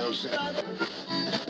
Nelson.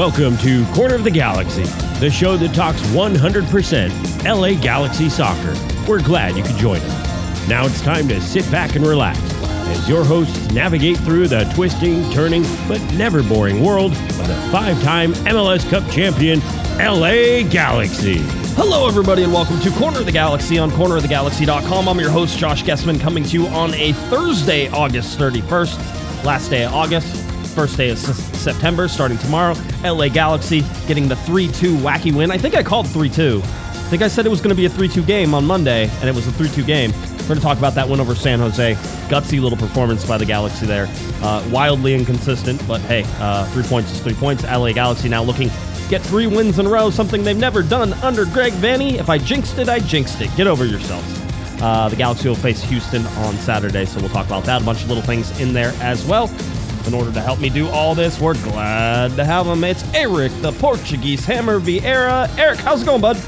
Welcome to Corner of the Galaxy, the show that talks 100% LA Galaxy soccer. We're glad you could join us. Now it's time to sit back and relax as your hosts navigate through the twisting, turning, but never boring world of the five time MLS Cup champion, LA Galaxy. Hello, everybody, and welcome to Corner of the Galaxy on cornerofthegalaxy.com. I'm your host, Josh Guesman, coming to you on a Thursday, August 31st, last day of August, first day of S- September, starting tomorrow. LA Galaxy getting the 3 2 wacky win. I think I called 3 2. I think I said it was going to be a 3 2 game on Monday, and it was a 3 2 game. We're going to talk about that win over San Jose. Gutsy little performance by the Galaxy there. Uh, wildly inconsistent, but hey, uh, three points is three points. LA Galaxy now looking get three wins in a row, something they've never done under Greg Vanney. If I jinxed it, I jinxed it. Get over yourselves. Uh, the Galaxy will face Houston on Saturday, so we'll talk about that. A bunch of little things in there as well. In order to help me do all this, we're glad to have him. It's Eric, the Portuguese Hammer Vieira. Eric, how's it going, bud?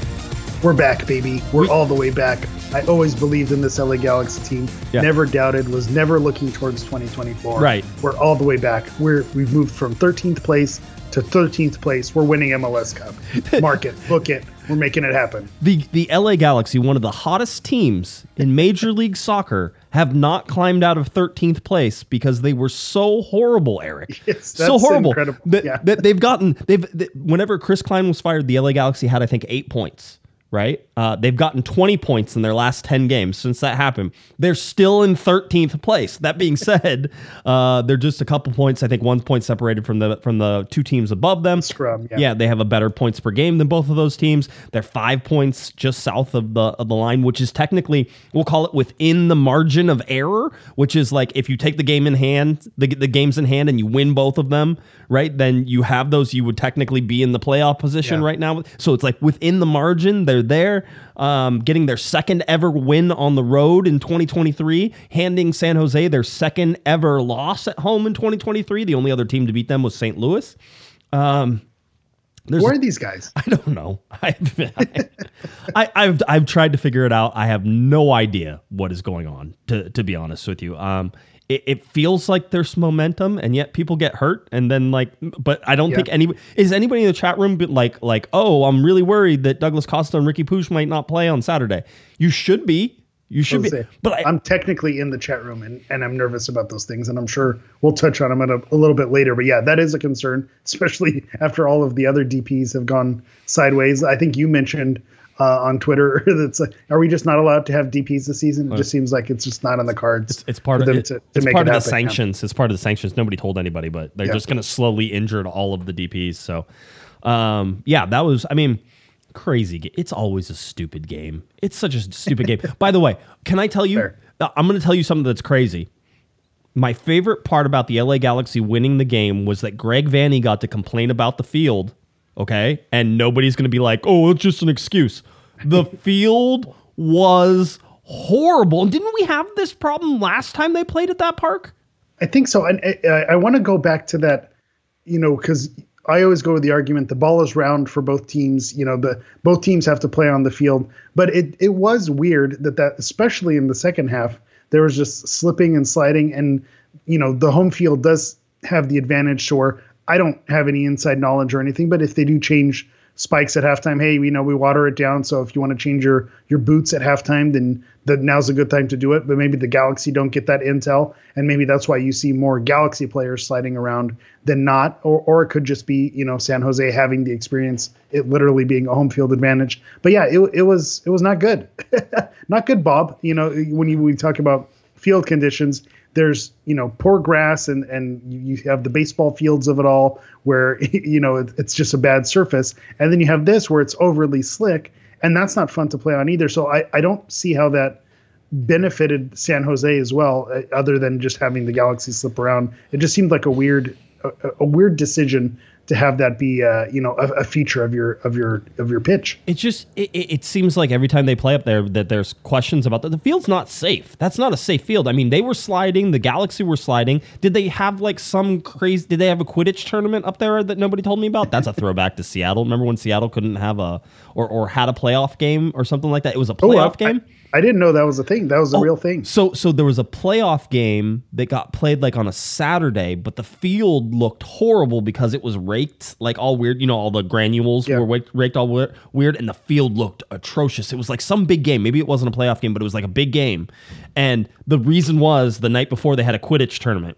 We're back, baby. We're all the way back. I always believed in this LA Galaxy team. Yeah. Never doubted. Was never looking towards 2024. Right. We're all the way back. We're we've moved from 13th place to 13th place. We're winning MLS Cup. Mark it. Book it. We're making it happen. The the LA Galaxy, one of the hottest teams in Major League Soccer, have not climbed out of 13th place because they were so horrible, Eric. Yes, so horrible incredible. that, Yeah. that they've gotten they've th- whenever Chris Klein was fired, the LA Galaxy had I think 8 points. Right, uh, they've gotten 20 points in their last 10 games since that happened. They're still in 13th place. That being said, uh, they're just a couple points. I think one point separated from the from the two teams above them. Scrum, yeah. yeah, they have a better points per game than both of those teams. They're five points just south of the of the line, which is technically we'll call it within the margin of error, which is like if you take the game in hand, the the games in hand, and you win both of them, right? Then you have those. You would technically be in the playoff position Yeah. right now. So it's like within the margin. They're there, um, getting their second ever win on the road in 2023, handing San Jose their second ever loss at home in 2023. The only other team to beat them was St. Louis. Um, there's Who are these guys? I don't know. I, I, I've I've tried to figure it out. I have no idea what is going on. To to be honest with you, um, it, it feels like there's momentum, and yet people get hurt, and then like, but I don't Yeah. think any is anybody in the chat room like like oh I'm really worried that Douglas Costa and Riqui Puig might not play on Saturday. You should be. You should be. But I, I'm technically in the chat room and, and I'm nervous about those things. And I'm sure we'll touch on them a, a little bit later. But yeah, that is a concern, especially after all of the other DPs have gone sideways. I think you mentioned uh, on Twitter that's like, are we just not allowed to have DPs this season? It just seems like it's just not on the cards. It's part of them it, to, to it's make part it of the. Yeah. sanctions. It's part of the sanctions. Nobody told anybody, but they're Yeah. just going to slowly injure all of the DPS. So, um, yeah, that was. I mean, crazy. It's always a stupid game. It's such a stupid game. By the way, can I tell you? Fair. uh, I'm going to tell you something that's crazy. My favorite part about the LA Galaxy winning the game was that Greg Vanney got to complain about the field, okay? And nobody's going to be like, oh, it's just an excuse. The field was horrible. And didn't we have this problem last time they played at that park? I think so. And uh, I, I, I want to go back to that, you know, because I always go with the argument the ball is round for both teams. You know, the both teams have to play on the field. But it it was weird that that especially in the second half there was just slipping and sliding, and you know the home field does have the advantage. Sure, I don't have any inside knowledge or anything, but if they do change spikes at halftime. Hey, you know, we water it down. So if you want to change your your boots at halftime, then the, now's a good time to do it. But maybe the Galaxy don't get that intel, and maybe that's why you see more Galaxy players sliding around than not. Or or it could just be you know San Jose having the experience, it literally being a home field advantage. But yeah, it it was it was not good, not good, Bob. You know when you we talk about field conditions there's you know poor grass and and you have the baseball fields of it all where you know it's just a bad surface. And then you have this where it's overly slick and that's not fun to play on either. So i i don't see how that benefited san jose as well uh, other than just having the galaxy slip around. It just seemed like a weird a, a weird decision to have that be uh, you know a, a, feature of your of your of your pitch. It just it, it seems like every time they play up there that there's questions about that. The field's not safe. That's not a safe field. I mean, they were sliding. The Galaxy were sliding. Did they have like some crazy? Did they have a Quidditch tournament up there that nobody told me about? That's a throwback to Seattle. Remember when Seattle couldn't have a or or had a playoff game or something like that? It was a playoff oh, game. I, I didn't know that was a thing. That was a oh, real thing. So so there was a playoff game that got played like on a Saturday, but the field looked horrible because it was raked like all weird. You know, all the granules yeah. were raked all weird, and the field looked atrocious. It was like some big game. Maybe it wasn't a playoff game, but it was like a big game. And the reason was the night before they had a Quidditch tournament.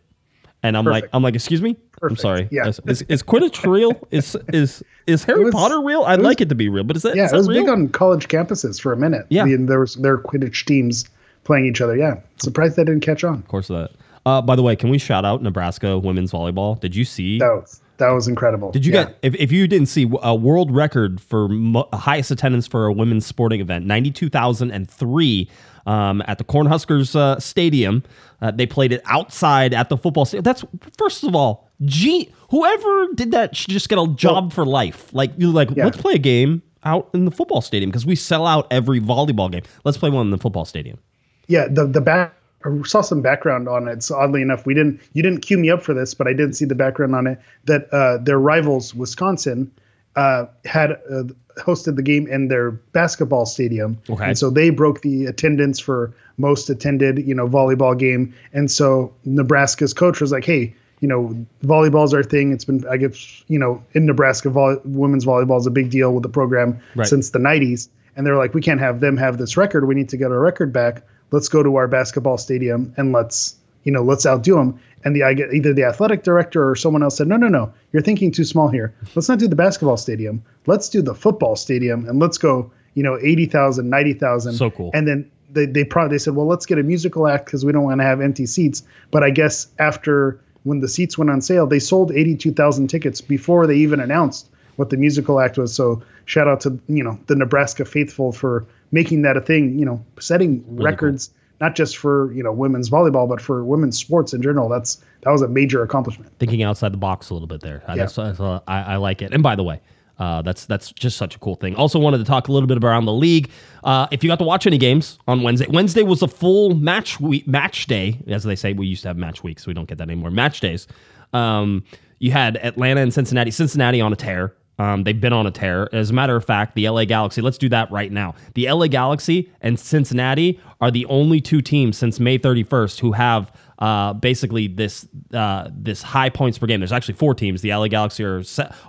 And I'm Perfect. like, I'm like, excuse me. Perfect. I'm sorry. Yeah. Is, is, Quidditch real? Is is is Harry was, Potter real? I'd like it to be real, but is that yeah? Is that it was real? big on college campuses for a minute. Yeah, the, there was there were Quidditch teams playing each other. Yeah, surprised they didn't catch on. Of course, that. Uh, by the way, can we shout out Nebraska women's volleyball? Did you see? That was that was incredible. Did you yeah. get if, if you didn't see a world record for mo- highest attendance for a women's sporting event, ninety two thousand and three um, at the Cornhuskers uh, Stadium. Uh, they played it outside at the football stadium. That's first of all, gee, whoever did that should just get a job well, for life. Like you like, yeah. let's play a game out in the football stadium because we sell out every volleyball game. Let's play one in the football stadium. Yeah, the the back. I saw some background on it. So oddly enough, we didn't. You didn't cue me up for this, but I did see the background on it. That uh, their rivals, Wisconsin, uh, had uh, hosted the game in their basketball stadium. Okay. And so they broke the attendance for most attended, you know, volleyball game. And so Nebraska's coach was like, "Hey, you know, volleyball's our thing. It's been, I guess, you know, in Nebraska, volley, women's volleyball is a big deal with the program right. since the 90s. And they're like, we can't have them have this record. We need to get our record back. Let's go to our basketball stadium and let's, you know, let's outdo them. And the either the athletic director or someone else said, no, no, no, you're thinking too small here. Let's not do the basketball stadium. Let's do the football stadium and let's go, you know, 80,000, 90,000. So cool. And then they, they probably they said, well, let's get a musical act because we don't want to have empty seats. But I guess after when the seats went on sale, they sold 82,000 tickets before they even announced what the musical act was. So shout out to you know the Nebraska faithful for making that a thing. You know, setting really records. Cool not just for you know women's volleyball, but for women's sports in general. That's that was a major accomplishment. Thinking outside the box a little bit there. Yeah. Uh, I, I, like it. And by the way, uh, that's that's just such a cool thing. Also wanted to talk a little bit around the league. Uh, if you got to watch any games on Wednesday, Wednesday was a full match week, match day, as they say. We used to have match weeks, so we don't get that anymore. Match days. Um, you had Atlanta and Cincinnati. Cincinnati on a tear. Um, they've been on a tear. As a matter of fact, the LA Galaxy, let's do that right now. The LA Galaxy and Cincinnati are the only two teams since May 31st who have uh, basically this uh, this high points per game. There's actually four teams. The LA Galaxy are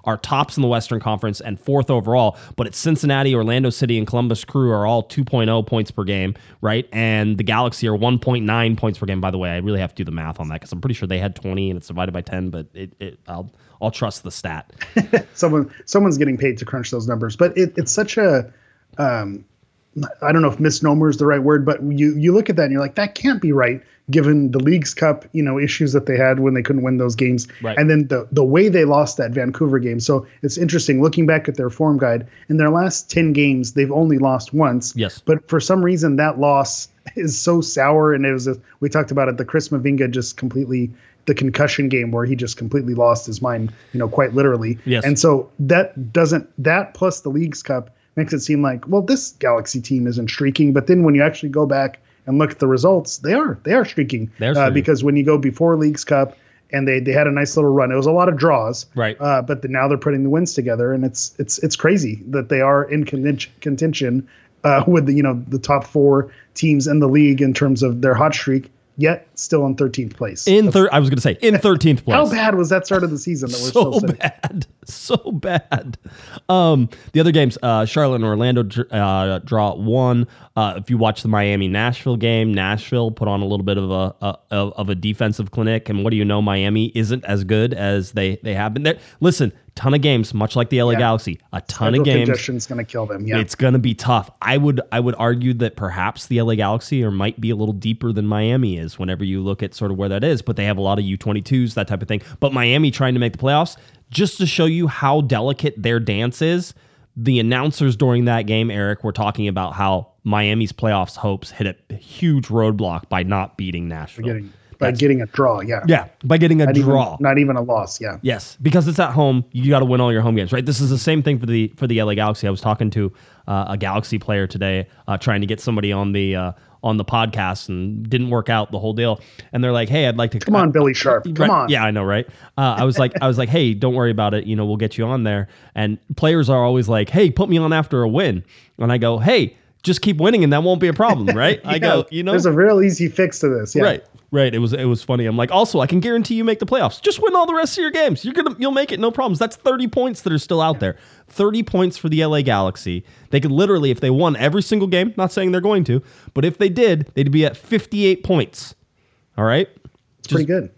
are tops in the Western Conference and fourth overall, but it's Cincinnati, Orlando City, and Columbus Crew are all 2.0 points per game, right? And the Galaxy are 1.9 points per game. By the way, I really have to do the math on that because I'm pretty sure they had 20 and it's divided by 10, but it, it I'll I'll trust the stat. Someone someone's getting paid to crunch those numbers, but it, it's such a um, I don't know if misnomer is the right word, but you you look at that and you're like, that can't be right, given the Leagues Cup, you know, issues that they had when they couldn't win those games, right. and then the the way they lost that Vancouver game. So it's interesting looking back at their form guide. In their last ten games, they've only lost once. Yes, but for some reason that loss is so sour, and it was a, we talked about it. The Chris Mavinga just completely the concussion game where he just completely lost his mind, you know, quite literally. Yes. And so that doesn't that plus the Leagues Cup makes it seem like well this Galaxy team isn't streaking, but then when you actually go back and look at the results, they are they are streaking. Uh, because when you go before Leagues Cup and they they had a nice little run. It was a lot of draws, right? Uh, but the, now they're putting the wins together, and it's it's it's crazy that they are in contention uh, with the you know the top four teams in the league in terms of their hot streak. Yet still in 13th place. In third, I was going to say in 13th place. How bad was that start of the season that we're so bad, so bad. Um, the other games, uh, Charlotte and Orlando uh, draw one. Uh, if you watch the Miami Nashville game, Nashville put on a little bit of a, a of a defensive clinic, and what do you know? Miami isn't as good as they they have been. There, listen, ton of games, much like the LA Yeah. Galaxy, a ton Schedule of games. Congestion's going to kill them. Yeah. It's going to be tough. I would I would argue that perhaps the LA Galaxy or might be a little deeper than Miami is whenever you look at sort of where that is, but they have a lot of U22s, that type of thing. But Miami trying to make the playoffs just to show you how delicate their dance is. The announcers during that game, Eric, were talking about how Miami's playoffs hopes hit a huge roadblock by not beating Nashville. By getting a draw. Yeah. yeah, by getting a Not even, draw. not even a loss. Yeah. Yes, because it's at home. You got to win all your home games, right? This is the same thing for the for the LA Galaxy. I was talking to uh, a Galaxy player today, uh, trying to get somebody on the uh, on the podcast, and didn't work out the whole deal. And they're like, "Hey, I'd like to Come on, Billy Sharp. Come Right. on. Yeah, I know, right? Uh, I was like, I was like, hey, don't worry about it. You know, we'll get you on there. And players are always like, hey, put me on after a win. And I go, hey, just keep winning, and that won't be a problem, right? I go, you know, there's a real easy fix to this. Yeah. Right. Right. It was it was funny. I'm like, also, I can guarantee you make the playoffs. Just win all the rest of your games. You're gonna you'll make it, no problems. That's 30 points that are still out there. 30 points for the LA Galaxy. They could literally, if they won every single game, not saying they're going to, but if they did, they'd be at 58 points. All right. It's pretty good.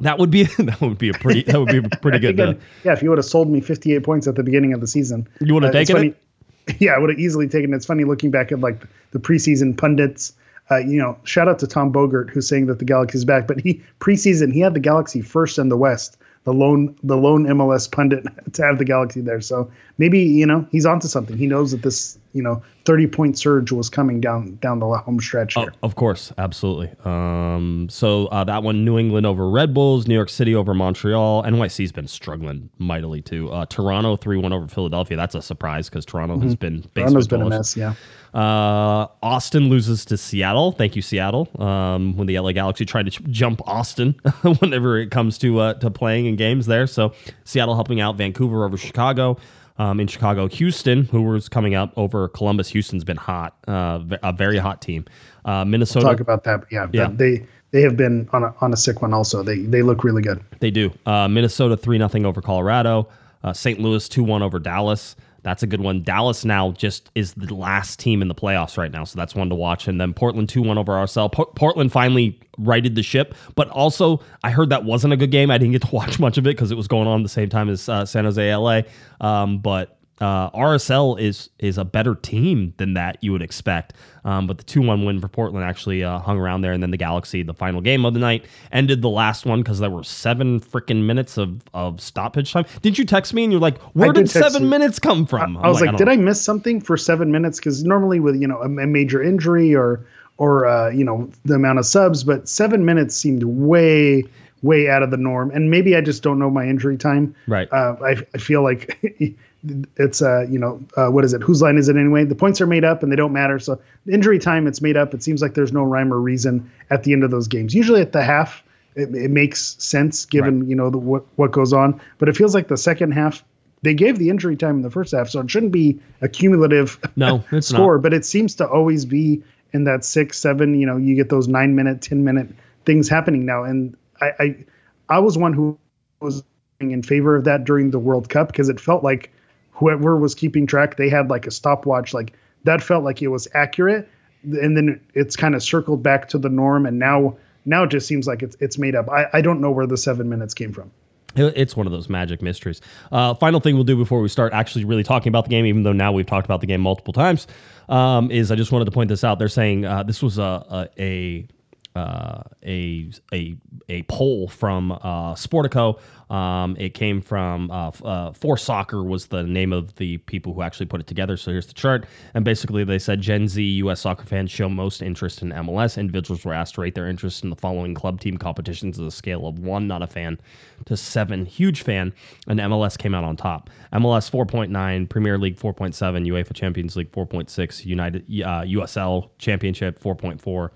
That would be that would be a pretty that would be a pretty good. Uh, yeah, if you would have sold me 58 points at the beginning of the season, You would have uh, taken it? Yeah, I would have easily taken. It's funny looking back at like the preseason pundits. Uh, you know, shout out to Tom Bogert who's saying that the Galaxy is back, but he preseason he had the Galaxy first in the West. The lone the lone MLS pundit to have the Galaxy there. So maybe you know he's onto something. He knows that this you know 30 point surge was coming down down the home stretch here. Of course, absolutely. Um, so uh, that one, New England over Red Bulls, New York City over Montreal. NYC's been struggling mightily too. Uh, Toronto three one over Philadelphia. That's a surprise because Toronto has been Mm-hmm. Toronto's been a mess. Yeah. Uh, Austin loses to Seattle. Thank you, Seattle. Um, when the LA Galaxy tried to ch- jump Austin whenever it comes to uh, to playing in games there. So Seattle helping out Vancouver over Chicago. Um, in Chicago, Houston, who was coming up over Columbus. Houston's been hot, uh, a very hot team. Uh, Minnesota, Talk about that. Yeah, Yeah. They they have been on a on a sick one also. They they look really good. They do. Uh, Minnesota 3 0 over Colorado. Uh, St. Louis 2 1 over Dallas. That's a good one. Dallas now just is the last team in the playoffs right now, so that's one to watch. And then Portland 2 1 over RSL. Po- Portland finally righted the ship, but also I heard that wasn't a good game. I didn't get to watch much of it because it was going on the same time as uh, San Jose LA. Um, but uh, RSL is is a better team than that you would expect. Um, but the two one win for Portland actually uh, hung around there, and then the Galaxy, the final game of the night, ended the last one because there were seven freaking minutes of of stoppage time. Did you text me and you're like, where did did, seven you. minutes come from? I was like, don't did know. I miss something for seven minutes? Because normally with you know a, a major injury or or uh, you know the amount of subs, but seven minutes seemed way way out of the norm. And maybe I just don't know my injury time. Right. Uh, I, I feel like it's uh you know uh, what is it? Whose line is it anyway? The points are made up and they don't matter. So injury time, it's made up. It seems like there's no rhyme or reason at the end of those games. Usually at the half. It, it makes sense given Right. you know the, what what goes on, but it feels like the second half they gave the injury time in the first half, so it shouldn't be a cumulative No, it's not. score, but it seems to always be in that six, seven. You know, you get those nine minute, ten minute things happening now, and I, I, I was one who was in favor of that during the World Cup because it felt like whoever was keeping track, they had like a stopwatch, like that felt like it was accurate, and then it's kind of circled back to the norm, and now. Now it just seems like it's it's made up. I, I don't know where the seven minutes came from. It's one of those magic mysteries. Uh, final thing we'll do before we start actually really talking about the game, even though now we've talked about the game multiple times, um, is I just wanted to point this out. They're saying uh, this was a a a, uh, a a a poll from uh, Sportico. Um, it came from uh, uh, For Soccer was the name of the people who actually put it together. So here's the chart, and basically they said Gen Z U.S. soccer fans show most interest in MLS. Individuals were asked to rate their interest in the following club team competitions as a scale of one, not a fan, to seven, huge fan, and MLS came out on top. MLS 4.9, Premier League 4.7, UEFA Champions League 4.6, United uh, USL Championship 4.4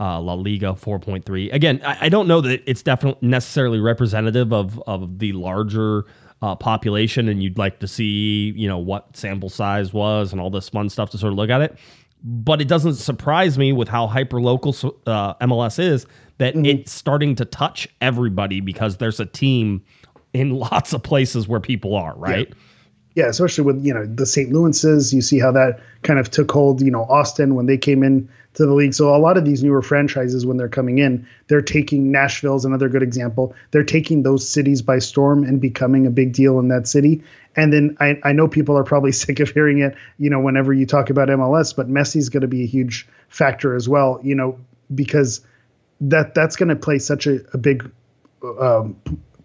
uh, La Liga 4.3. Again, I, I don't know that it's definitely necessarily representative of of the larger uh, population, and you'd like to see you know what sample size was and all this fun stuff to sort of look at it. But it doesn't surprise me with how hyper local uh, MLS is that Mm-hmm. it's starting to touch everybody because there's a team in lots of places where people are, right? Yeah, especially with you know the St. Louis's, you see how that kind of took hold. You know, Austin when they came in to the league. So a lot of these newer franchises, when they're coming in, they're taking Nashville's another good example. They're taking those cities by storm and becoming a big deal in that city. And then I, I know people are probably sick of hearing it, you know, whenever you talk about MLS, but Messi's going to be a huge factor as well, you know, because that that's going to play such a, a big um,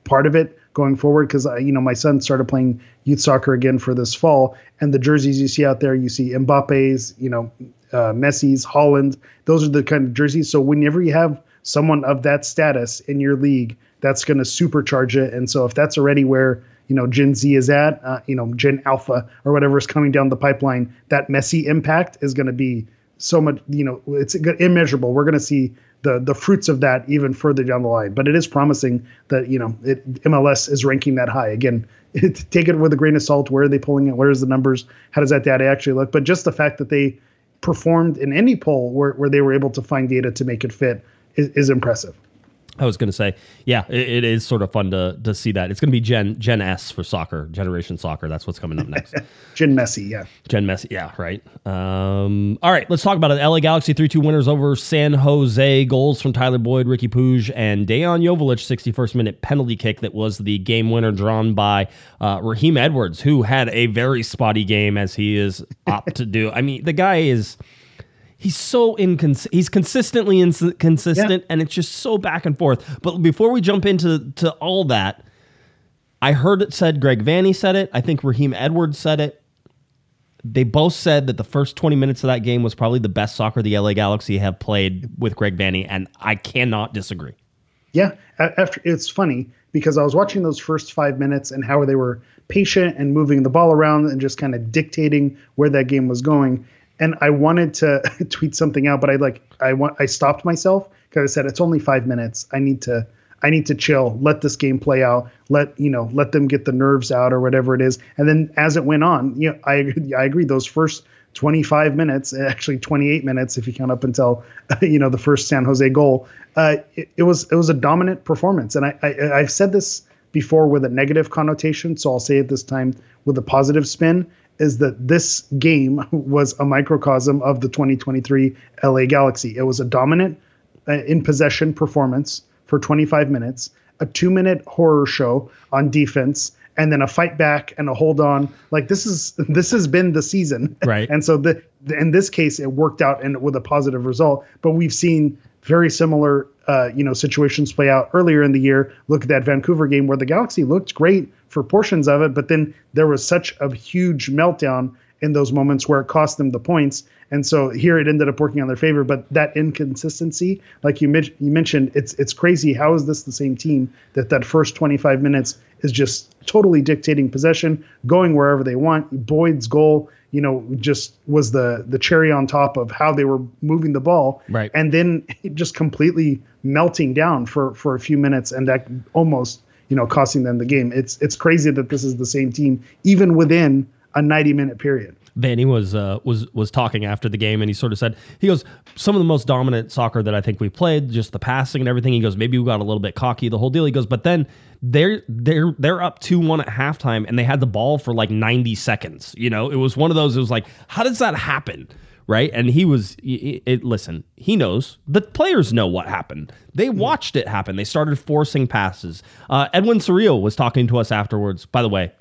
part of it going forward because you know my son started playing youth soccer again for this fall and the jerseys you see out there you see Mbappe's you know uh, Messi's Haaland those are the kind of jerseys. So whenever you have someone of that status in your league that's going to supercharge it. And so if that's already where you know Gen Z is at uh, you know Gen Alpha or whatever is coming down the pipeline that Messi impact is going to be so much you know it's immeasurable. We're going to see the the fruits of that even further down the line. But it is promising that you know it, mls is ranking that high. Again it, take it with a grain of salt. Where are they pulling it? Where's the numbers? How does that data actually look? But just the fact that they performed in any poll where, where they were able to find data to make it fit is, is impressive I was going to say, yeah, it, it is sort of fun to to see that. It's going to be Gen Gen S for soccer, Generation Soccer. That's what's coming up next. Jin Messi yeah Gen Messi, yeah, right. Um, all right, let's talk about it. LA Galaxy 3 2 winners over San Jose. Goals from Tyler Boyd, Riqui Puig, and Dejan Joveljic, 61st minute penalty kick that was the game winner drawn by uh, Raheem Edwards, who had a very spotty game as he is apt to do. I mean, the guy is. He's so incons. He's consistently inconsistent, and it's just so back and forth. But before we jump into to all that, I heard it said Greg Vanney said it. I think Raheem Edwards said it. They both said that the first 20 minutes of that game was probably the best soccer the LA Galaxy have played with Greg Vanney, and I cannot disagree. Yeah, after it's funny because I was watching those first five minutes and how they were patient and moving the ball around and just kind of dictating where that game was going. And I wanted to tweet something out, but I like I want I stopped myself because I said it's only five minutes. I need to I need to chill, let this game play out, let you know, let them get the nerves out or whatever it is. And then as it went on, you know, I I agree. Those first 25 minutes, actually 28 minutes if you count up until you know the first San Jose goal. Uh, it, it was it was a dominant performance, and I, I I've said this before with a negative connotation, so I'll say it this time with a positive spin. Is that this game was a microcosm of the 2023 LA Galaxy? It was a dominant uh, in possession performance for 25 minutes, a two minute horror show on defense, and then a fight back and a hold on. Like this is this has been the season, Right. And so the in this case, it worked out and with a positive result. But we've seen very similar, uh, you know, situations play out earlier in the year. Look at that Vancouver game where the Galaxy looked great for portions of it, but then there was such a huge meltdown in those moments where it cost them the points. And so here it ended up working on their favor. But that inconsistency, like you, men- you mentioned, it's it's crazy. How is this the same team that that first 25 minutes is just totally dictating possession, going wherever they want? Boyd's goal, you know, just was the the cherry on top of how they were moving the ball. Right. And then it just completely melting down for for a few minutes, and that almost you know costing them the game. It's it's crazy that this is the same team even within a 90 minute period. Vanney was uh, was was talking after the game, and he sort of said he goes some of the most dominant soccer that I think we played, just the passing and everything. He goes maybe we got a little bit cocky, the whole deal. He goes, but then they're they're they're up two one at halftime, and they had the ball for like ninety seconds. You know, it was one of those. It was like, how does that happen? Right, and he was. It, it, listen, he knows. The players know what happened. They watched it happen. They started forcing passes. Uh, Edwin Cerrillo was talking to us afterwards. By the way,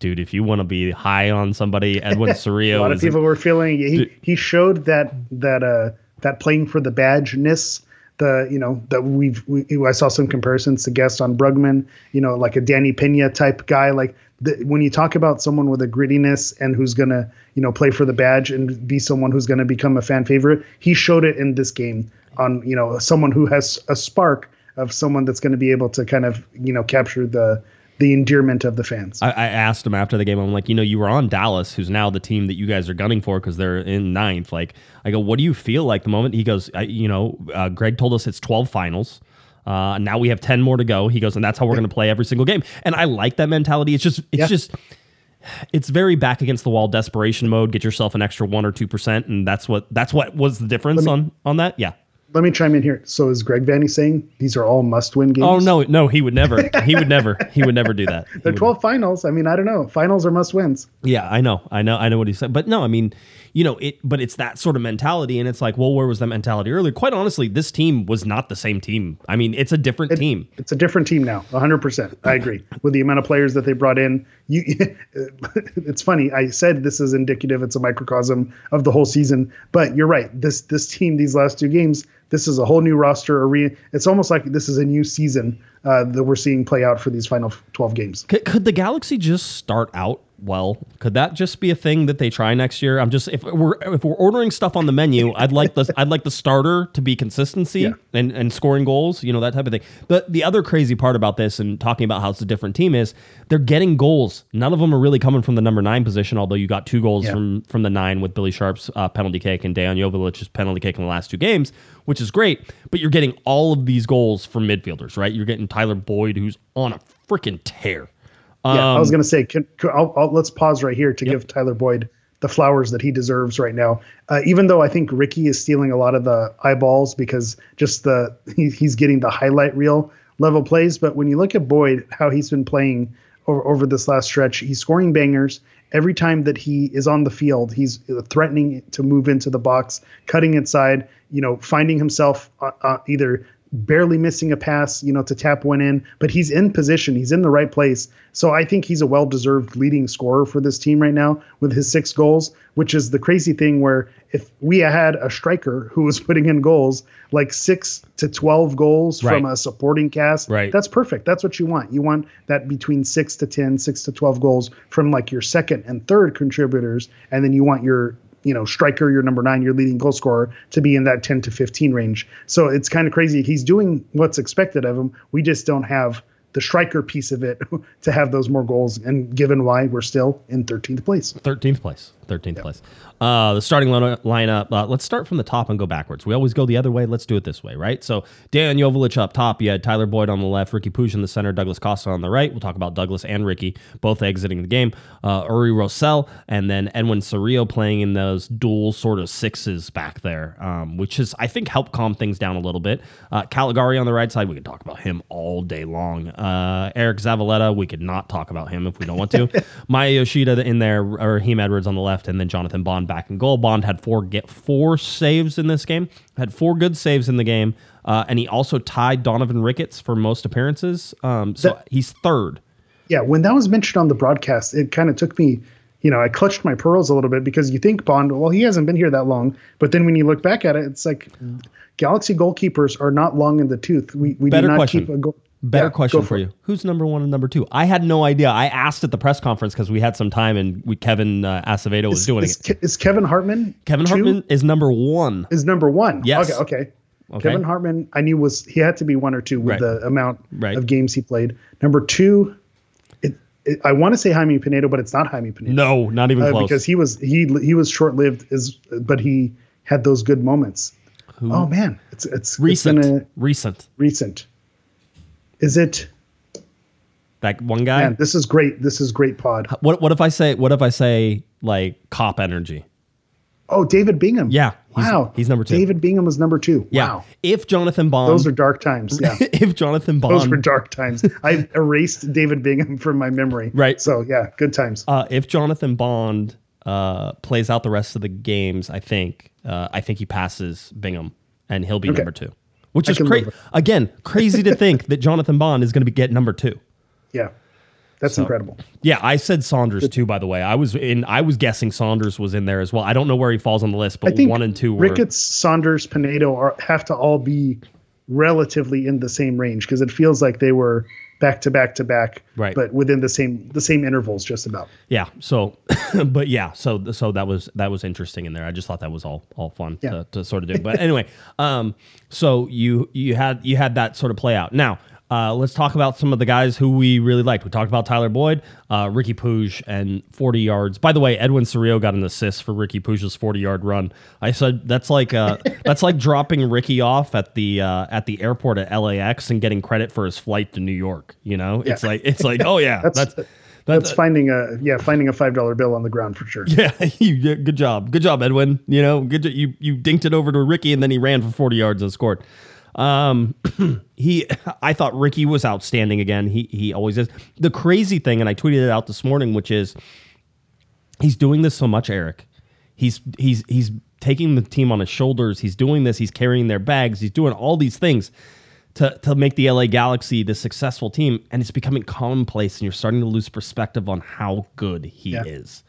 dude, if you want to be high on somebody, Edwin Cerrillo. a lot of people were feeling he he showed that that uh that playing for the badgeness the you know that we've we, I saw some comparisons to Gastón Brugman you know like a Danny Pena type guy. Like the, when you talk about someone with a grittiness and who's gonna you know play for the badge and be someone who's gonna become a fan favorite he showed it in this game on you know someone who has a spark of someone that's going to be able to kind of you know capture the the endearment of the fans. I, I asked him after the game. I'm like, you know, you were on Dallas, who's now the team that you guys are gunning for because they're in ninth. Like, I go, what do you feel like the moment? He goes, I, you know, uh, Greg told us it's 12 finals. Uh, now we have 10 more to go. He goes, and that's how we're going to play every single game. And I like that mentality. It's just, it's Yeah. just, it's very back against the wall desperation mode. Get yourself an extra one or two percent, and that's what that's what was the difference on on that. Yeah, let me chime in here. So is Greg Vanney saying these are all must-win games? Oh no, no, he would never. He would never. He would never do that. He They're would 12 finals. I mean, I don't know. Finals are must-wins. Yeah, I know, I know, I know what he said, but no, I mean, you know, it. But it's that sort of mentality, and it's like, well, where was that mentality earlier? Quite honestly, this team was not the same team. I mean, it's a different team. It's a different team now. 100%. I agree with the amount of players that they brought in. You, it's funny. I said this is indicative. It's a microcosm of the whole season. But you're right. This this team, these last two games, this is a whole new roster. Re, it's almost like this is a new season uh, that we're seeing play out for these final 12 games. Could the Galaxy just start out well? Could that just be a thing that they try next year? I'm just if we're if we're ordering stuff on the menu, I'd like the I'd like the starter to be consistency Yeah. and and scoring goals, you know that type of thing. But the other crazy part about this and talking about how it's a different team is they're getting goals. None of them are really coming from the number nine position, although you got two goals Yeah. from from the nine with Billy Sharp's uh, penalty kick and Dejan Joveljic's penalty kick in the last two games, which is great. But you're getting all of these goals from midfielders, right? You're getting Tyler Boyd, who's on a freaking tear. Yeah, I was Um, going to say, can, can- I'll, I'll, let's pause right here to give Tyler Boyd the flowers that he deserves right now. Uh, even though I think Ricky is stealing a lot of the eyeballs because just the he, he's getting the highlight reel level plays. But when you look at Boyd, how he's been playing over, over this last stretch, he's scoring bangers. Every time that he is on the field, he's threatening to move into the box, cutting inside, you know, finding himself uh, uh, either barely missing a pass, you know, to tap one in, but he's in position. He's in the right place. So I think he's a well-deserved leading scorer for this team right now with his six goals, which is the crazy thing where if we had a striker who was putting in goals like six to 12 goals from a supporting cast, Right. that's perfect. That's what you want. You want that between six to 10, six to 12 goals from like your second and third contributors. And then you want your you know, striker, your number nine, your leading goal scorer, to be in that 10 to 15 range. So it's kind of crazy. He's doing what's expected of him. We just don't have the striker piece of it to have those more goals. And given why we're still in 13th place. 13th place. 13th place. Uh, the starting lineup. Uh, let's start from the top and go backwards. We always go the other way. Let's do it this way, right? So Dan Joveljic up top. You had Tyler Boyd on the left, Riqui Puig in the center, Douglas Costa on the right. We'll talk about Douglas and Ricky both exiting the game. Uh, Uri Rosell and then Edwin Cerrillo playing in those dual sort of sixes back there, um, which is I think helped calm things down a little bit. Uh, Calegari on the right side. We could talk about him all day long. Uh, Eric Zavaleta. We could not talk about him if we don't want to. Maya Yoshida in there, Raheem Edwards on the left, and then Jonathan Bond back in goal. Bond had four get four saves in this game. Had four good saves in the game, uh, and he also tied Donovan Ricketts for most appearances. Um, so That- he's third. Yeah, when that was mentioned on the broadcast, it kind of took me, you know, I clutched my pearls a little bit because you think Bond, well, he hasn't been here that long. But then when you look back at it, it's like Galaxy goalkeepers are not long in the tooth. We, we Better do not question. keep a goal. Better Yeah, question go for you. Who's number one and number two? I had no idea. I asked at the press conference because we had some time and we, Kevin uh, Acevedo was Is, doing is, it. Is Kevin Hartman? Kevin two? Hartman is number one. is number one. Yes. Okay. Okay. Okay. Kevin Hartman, I knew was he had to be one or two with Right. the amount Right. of games he played. Number two, it, it, I want to say Jaime Penedo, but it's not Jaime Penedo. No, not even uh, close. because he was he he was short lived, is but he had those good moments. Oh man, it's it's recent, It's a recent. recent. Is it? That one guy. Man, this is great. This is great pod. What what if I say what if I say like cop energy? Oh, David Bingham. Yeah, he's- wow. he's number two. David Bingham was number two. Yeah. Wow. If Jonathan Bond Those are dark times. Yeah. if Jonathan Bond. Those were dark times. I erased David Bingham from my memory. Right. So yeah, good times. uh, if Jonathan Bond uh, plays out the rest of the games, I think uh, I think he passes Bingham and he'll be Okay. number two. Which I is crazy. Again, crazy to think that Jonathan Bond is going to be get number two. Yeah. That's incredible. Yeah, I said Saunders too. By the way, I was in. I was guessing Saunders was in there as well. I don't know where he falls on the list, but one and two were. Ricketts, Saunders, Penedo are have to all be relatively in the same range because it feels like they were back to back to back, Right. But within the same the same intervals, just about. Yeah. So, but yeah. So so that was that was interesting in there. I just thought that was all all fun Yeah. to, to sort of do. But anyway, um, so you you had you had that sort of play out. Now, uh, let's talk about some of the guys who we really liked. We talked about Tyler Boyd, uh, Riqui Puig, and 40 yards. By the way, Edwin Cerrillo got an assist for Riqui Puig's 40 yard run. I said that's like uh, that's like dropping Ricky off at the uh, at the airport at LAX and getting credit for his flight to New York. You know, it's like it's like oh yeah, That's- that's That's finding a yeah, finding a five dollar bill on the ground for sure. Yeah, you, good job, good job, Edwin. You know, good. You you dinked it over to Ricky, and then he ran for forty yards and scored. Um, he, I thought Ricky was outstanding again. He he always is. The crazy thing, and I tweeted it out this morning, which is he's doing this so much, Eric. He's he's he's taking the team on his shoulders. He's doing this. He's carrying their bags. He's doing all these things to, to make the LA Galaxy the successful team, and it's becoming commonplace, and you're starting to lose perspective on how good he yeah. is,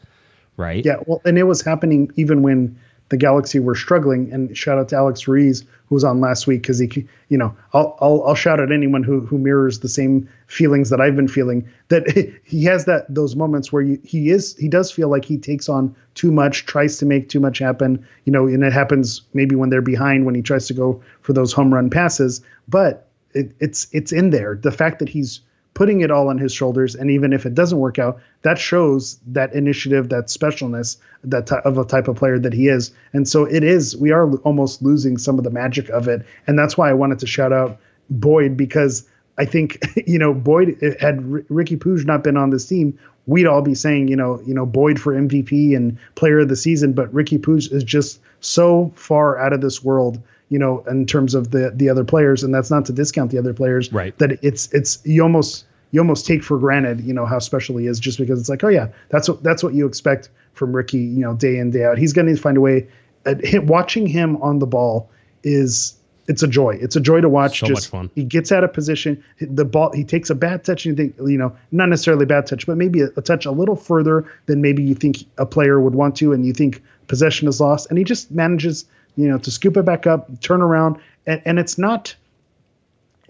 right? Yeah, well, and it was happening even when the Galaxy were struggling. And shout out to Alex Ruiz, who was on last week, because he, you know, I'll, I'll I'll shout at anyone who who mirrors the same feelings that I've been feeling. That he has that those moments where you, he is he does feel like he takes on too much, tries to make too much happen. You know, and it happens maybe when they're behind when he tries to go for those home run passes. But it, it's it's in there. The fact that he's putting it all on his shoulders. And even if it doesn't work out, that shows that initiative, that specialness, that t- of a type of player that he is. And so it is. We are almost losing some of the magic of it, and that's why I wanted to shout out Boyd because I think you know Boyd had R- Riqui Puig not been on this team, we'd all be saying you know you know Boyd for MVP and Player of the Season, but Riqui Puig is just so far out of this world you know, in terms of the the other players, and that's not to discount the other players. Right. That it's it's you almost you almost take for granted, you know, how special he is just because it's like, oh yeah, that's what that's what you expect from Ricky, you know, day in day out. He's going to find a way. At him, watching him on the ball is it's a joy. It's a joy to watch. So just much fun. he gets out of position. The ball he takes a bad touch and you think, you know, not necessarily a bad touch, but maybe a, a touch a little further than maybe you think a player would want to, and you think possession is lost, and he just manages you know, to scoop it back up, turn around, and, and it's not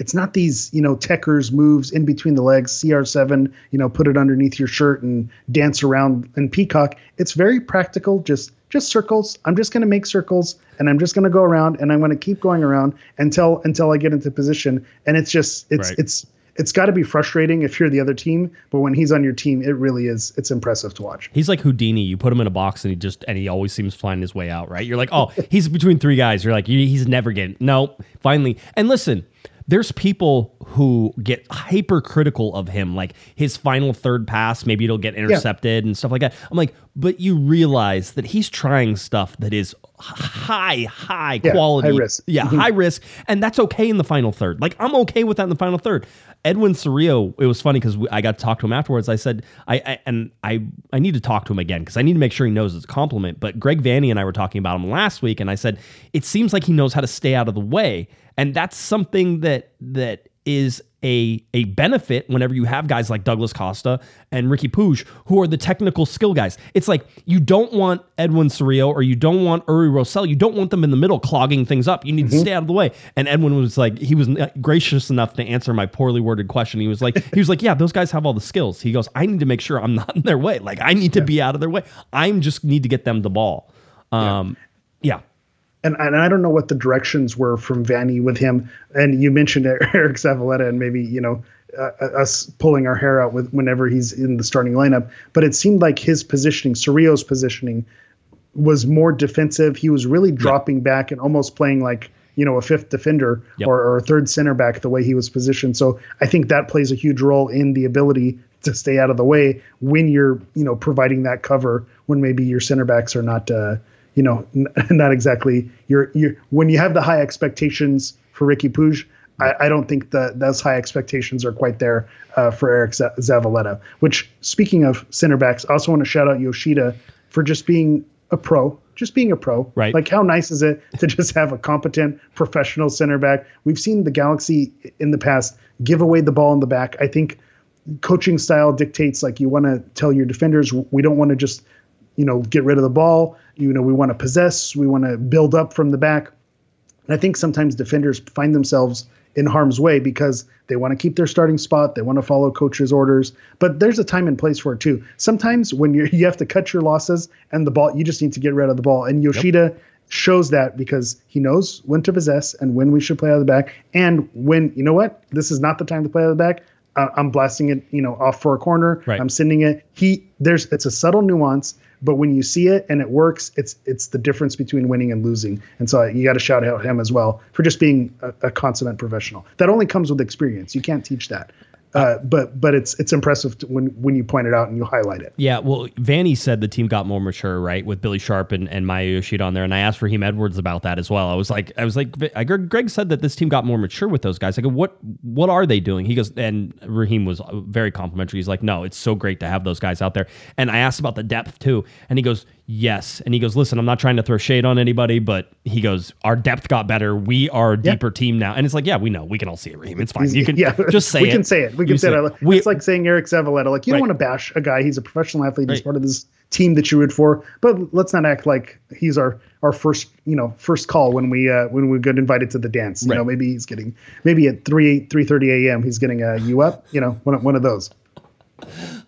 it's not these you know techers moves in between the legs cr7 you know put it underneath your shirt and dance around and peacock. It's very practical just just circles. I'm just going to make circles and i'm just going to go around and i'm going to keep going around until until i get into position. And it's just it's Right. it's it's got to be frustrating if you're the other team but when he's on your team it really is it's impressive to watch He's like Houdini. You put him in a box and he just and he always seems to find his way out, right? You're like, oh, he's between three guys. You're like, he's never getting no. Finally, and listen, there's people who get hypercritical of him, like his final third pass, maybe it'll get intercepted and stuff like that. I'm like, but you realize that he's trying stuff that is high, high Yeah, quality, high risk. yeah, mm-hmm. high risk, and that's okay in the final third. Like I'm okay with that in the final third. Edwin Cerrillo, it was funny because I got to talk to him afterwards. I said, I, I and I I need to talk to him again because I need to make sure he knows it's a compliment. But Greg Vanney and I were talking about him last week, and I said it seems like he knows how to stay out of the way, and that's something that that is a a benefit whenever you have guys like Douglas Costa and Riqui Puig who are the technical skill guys. It's like you don't want Edwin Cerrillo or you don't want Uri Rosell. You don't want them in the middle clogging things up. You need to stay out of the way. And Edwin was like, he was gracious enough to answer my poorly worded question. He was like, he was like, yeah, those guys have all the skills. He goes, I need to make sure I'm not in their way. Like I need to be out of their way. I'm just need to get them the ball. Um, yeah. And, and I don't know what the directions were from Vanney with him. And you mentioned Eric Zavaleta and maybe you know uh, us pulling our hair out with whenever he's in the starting lineup. But it seemed like his positioning, Cerrillo's positioning, was more defensive. He was really dropping back and almost playing like you know a fifth defender Yep. or, or a third center back the way he was positioned. So I think that plays a huge role in the ability to stay out of the way when you're you know providing that cover when maybe your center backs are not uh, you know n- not exactly you're you're when you have the high expectations for Riqui Puig. I, I don't think that those high expectations are quite there uh, for Eric Z- Zavaleta. Which, speaking of center backs, I also want to shout out Yoshida for just being a pro, just being a pro. Right. Like, how nice is it to just have a competent professional center back? We've seen the Galaxy in the past give away the ball in the back. I think coaching style dictates like you want to tell your defenders we don't want to just you know get rid of the ball. You know we want to possess. We want to build up from the back. And I think sometimes defenders find themselves in harm's way because they want to keep their starting spot, they want to follow coach's orders. But there's a time and place for it too. Sometimes when you you have to cut your losses and the ball, you just need to get rid of the ball. And Yoshida shows that because he knows when to possess and when we should play out of the back, and when you know what, this is not the time to play out of the back. Uh, I'm blasting it, you know, off for a corner. Right. I'm sending it. He there's it's a subtle nuance, but when you see it and it works, it's it's the difference between winning and losing. And so you got to shout out him as well for just being a, a consummate professional. That only comes with experience. You can't teach that. Uh, but but it's it's impressive when when you point it out and you highlight it. Yeah, well, Vanney said the team got more mature, right, with Billy Sharp and, and Maya Yoshida on there, and I asked Raheem Edwards about that as well. I was like, I was like, I- Greg Greg said that this team got more mature with those guys. I go, what what are they doing? He goes, and Raheem was very complimentary. He's like, no, it's so great to have those guys out there. And I asked about the depth too, and he goes, yes. And he goes, listen, I'm not trying to throw shade on anybody, but he goes, our depth got better. We are a Yeah. deeper team now. And it's like, yeah, we know, we can all see it, Raheem. It's fine. You can yeah, just say it. we it. can say it. We say it. We- it's like saying Eriq Zavaleta. Like you Right. don't want to bash a guy. He's a professional athlete. He's part of this team that you root for. But let's not act like he's our our first you know first call when we uh, when we get invited to the dance. You Right. know, maybe he's getting maybe at three three thirty a.m. He's getting a you up. You know, one of- one of those.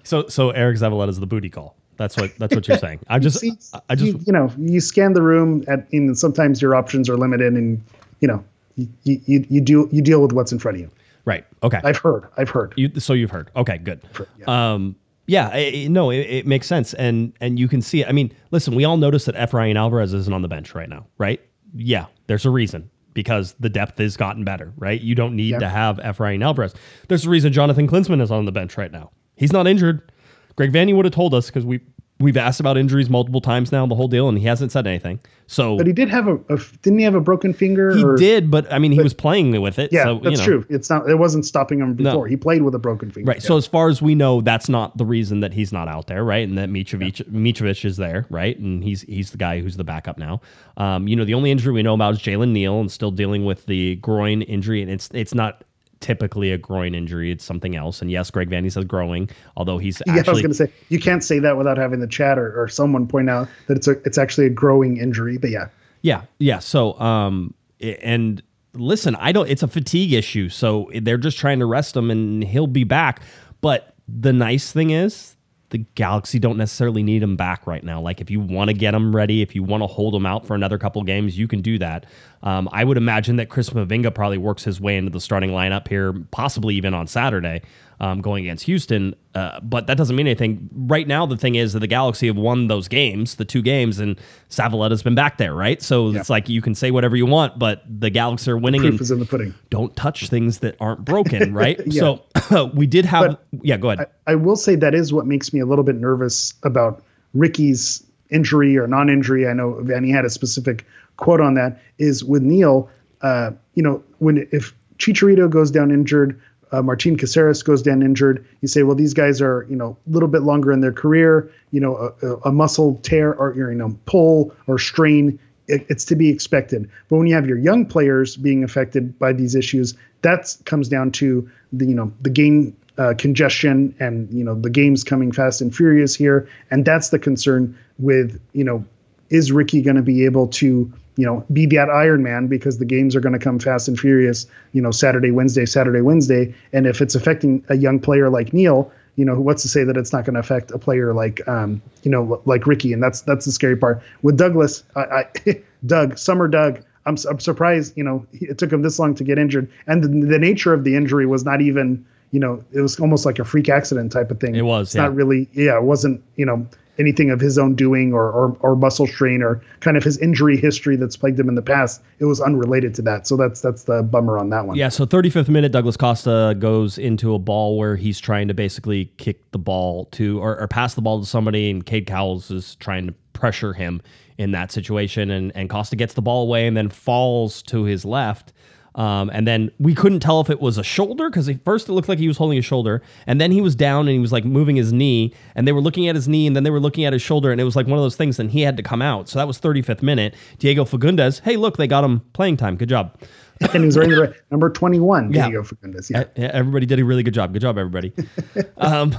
So so Eriq Zavaleta is the booty call. That's what that's what you're saying. I just See, I just you, you know you scan the room at and sometimes your options are limited and you know you, you, you do you deal with what's in front of you. Right. Okay. I've heard. I've heard. You, so you've heard. Okay, good. yeah. Um, yeah, i i- no, it, it makes sense, and and you can see it. I mean, listen, we all notice that Efrain Alvarez isn't on the bench right now, right? Yeah, there's a reason because the depth has gotten better, right? You don't need Yeah. to have Efrain Alvarez. There's a reason Jonathan Klinsmann is on the bench right now. He's not injured. Greg Vanney would have told us because we we've asked about injuries multiple times now, the whole deal, and he hasn't said anything. So But he did have a, a didn't he have a broken finger? he or, did, but I mean, he was playing with it. Yeah, so, that's you know. true. It's not. It wasn't stopping him before. He played with a broken finger. Right. So as far as we know, that's not the reason that he's not out there, right? And that Micovic, Micovic is there, right? And he's he's the guy who's the backup now. Um, you know, the only injury we know about is Jalen Neal and still dealing with the groin injury, and it's it's not typically a groin injury; it's something else. And yes, Greg Vanney says growing, although he's yeah, I was going to say you can't say that without having the chat or, or someone point out that it's a it's actually a growing injury. But yeah, Yeah, yeah. So, um, and listen, I don't. It's a fatigue issue, so they're just trying to rest him, and he'll be back. But the nice thing is, the Galaxy don't necessarily need him back right now. Like, if you want to get him ready, if you want to hold him out for another couple games, you can do that. Um, I would imagine that Chris Mavinga probably works his way into the starting lineup here, possibly even on Saturday. Um, going against Houston, uh, but that doesn't mean anything. Right now, the thing is that the Galaxy have won those games, the two games, and Zavaleta's been back there, right? So it's like you can say whatever you want, but the Galaxy are winning proof and is in the pudding. don't touch things that aren't broken, right? Yeah. So we did have, yeah, go ahead. I will say that is what makes me a little bit nervous about Riqui's injury or non-injury. I know Vanney had a specific quote on that. Is with Neal, uh, you know, when if Chicharito goes down injured, uh, Martin Caceres goes down injured, you say, well, these guys are you know a little bit longer in their career. You know, a, a, muscle tear or you know pull or strain. It, it's to be expected. But when you have your young players being affected by these issues, that comes down to the you know the game uh, congestion and you know the games coming fast and furious here and that's the concern with you know is riqui going to be able to you know be that iron man because the games are going to come fast and furious you know saturday wednesday saturday wednesday and if it's affecting a young player like neal you know what's to say that it's not going to affect a player like um you know like riqui and that's that's the scary part with douglas i, I doug summer doug I'm, I'm surprised, you know, it took him this long to get injured. And the, the nature of the injury was not even, you know, it was almost like a freak accident type of thing. It was, It's yeah. not really, yeah, it wasn't, you know, anything of his own doing or, or, or muscle strain or kind of his injury history that's plagued him in the past. It was unrelated to that. So that's, that's the bummer on that one. Yeah, so 35th minute, Douglas Costa goes into a ball where he's trying to basically kick the ball to or, or pass the ball to somebody, and Cade Cowell is trying to pressure him in that situation, and and Costa gets the ball away and then falls to his left. Um, and then we couldn't tell if it was a shoulder because at first it looked like he was holding his shoulder, and then he was down and he was like moving his knee, and they were looking at his knee, and then they were looking at his shoulder, and it was like one of those things. And he had to come out, so that was 35th minute. Diego Fagundes, hey, look, they got him playing time. Good job. And he was wearing the right number 21, Yeah. Diego Fagundes. Yeah. Yeah, everybody did a really good job. Good job, everybody. um,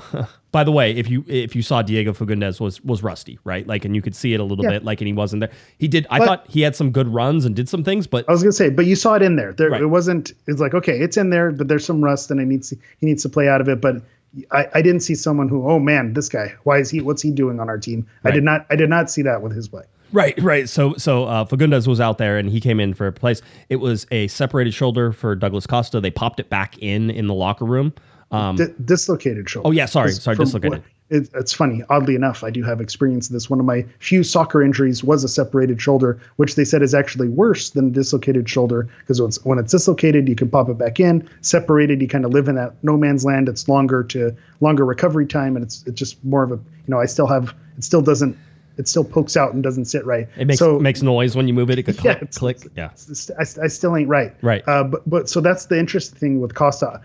by the way, if you if you saw Diego Fagundes was was rusty, right? Like, and you could see it a little Yeah. bit, like, and he wasn't there. He did. I But- thought he had some good runs and did some things, but I was gonna say, but you saw it in there. There, Right. it wasn't. It's like okay, it's in there, but there's some rust, and it needs he needs to play out of it. But I, I didn't see someone who, oh man, this guy, why is he? What's he doing on our team? I did not. I did not see that with his play. Right, right. So, so uh, Fagundes was out there, and he came in for a place. It was a separated shoulder for Douglas Costa. They popped it back in in the locker room, Um, Di- dislocated shoulder. Oh, yeah, sorry, sorry, dislocated. what- it, it's funny. Oddly enough, I do have experience in this. One of my few soccer injuries was a separated shoulder, which they said is actually worse than a dislocated shoulder because when when it's dislocated, you can pop it back in. Separated, you kind of live in that no man's land. It's longer to longer recovery time, and it's it's just more of a you know. I still have it still doesn't it still pokes out and doesn't sit right. it makes so makes noise when you move it. It could click, it's- click. it's- Yeah. it's- I, I still ain't right. Right. Uh, but but so that's the interesting thing with Costa.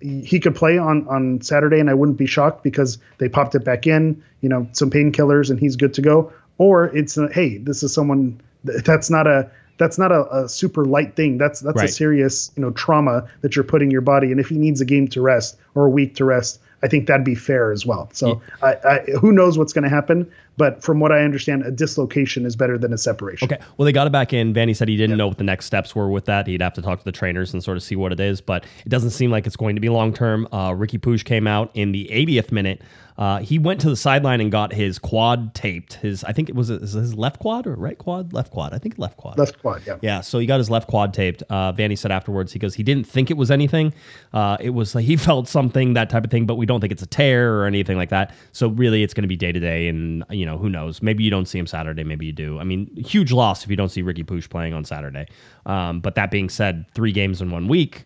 He could play on on Saturday, and I wouldn't be shocked because they popped it back in. You know, some painkillers, and he's good to go. Or it's a, hey, this is someone that's not a that's not a, a super light thing. That's that's Right. a serious you know trauma that you're putting your body. And if he needs a game to rest or a week to rest, I think that'd be fair as well. So I, I, who knows what's going to happen? But from what I understand, a dislocation is better than a separation. Okay. Well, they got it back in. Vanney said he didn't know what the next steps were with that. He'd have to talk to the trainers and sort of see what it is, but it doesn't seem like it's going to be long term. Uh, Riqui Puig came out in the 80th minute. Uh, he went to the sideline and got his quad taped. His, I think it was his left quad or right quad, left quad. I think left quad. Left quad, yeah. Yeah, so he got his left quad taped. Uh, Vanney said afterwards, he goes, he didn't think it was anything. Uh, it was like he felt something, that type of thing, but we don't think it's a tear or anything like that. So really, it's going to be day to day, and you know, who knows? Maybe you don't see him Saturday, maybe you do. I mean, huge loss if you don't see Riqui Puig playing on Saturday. Um, but that being said, three games in one week.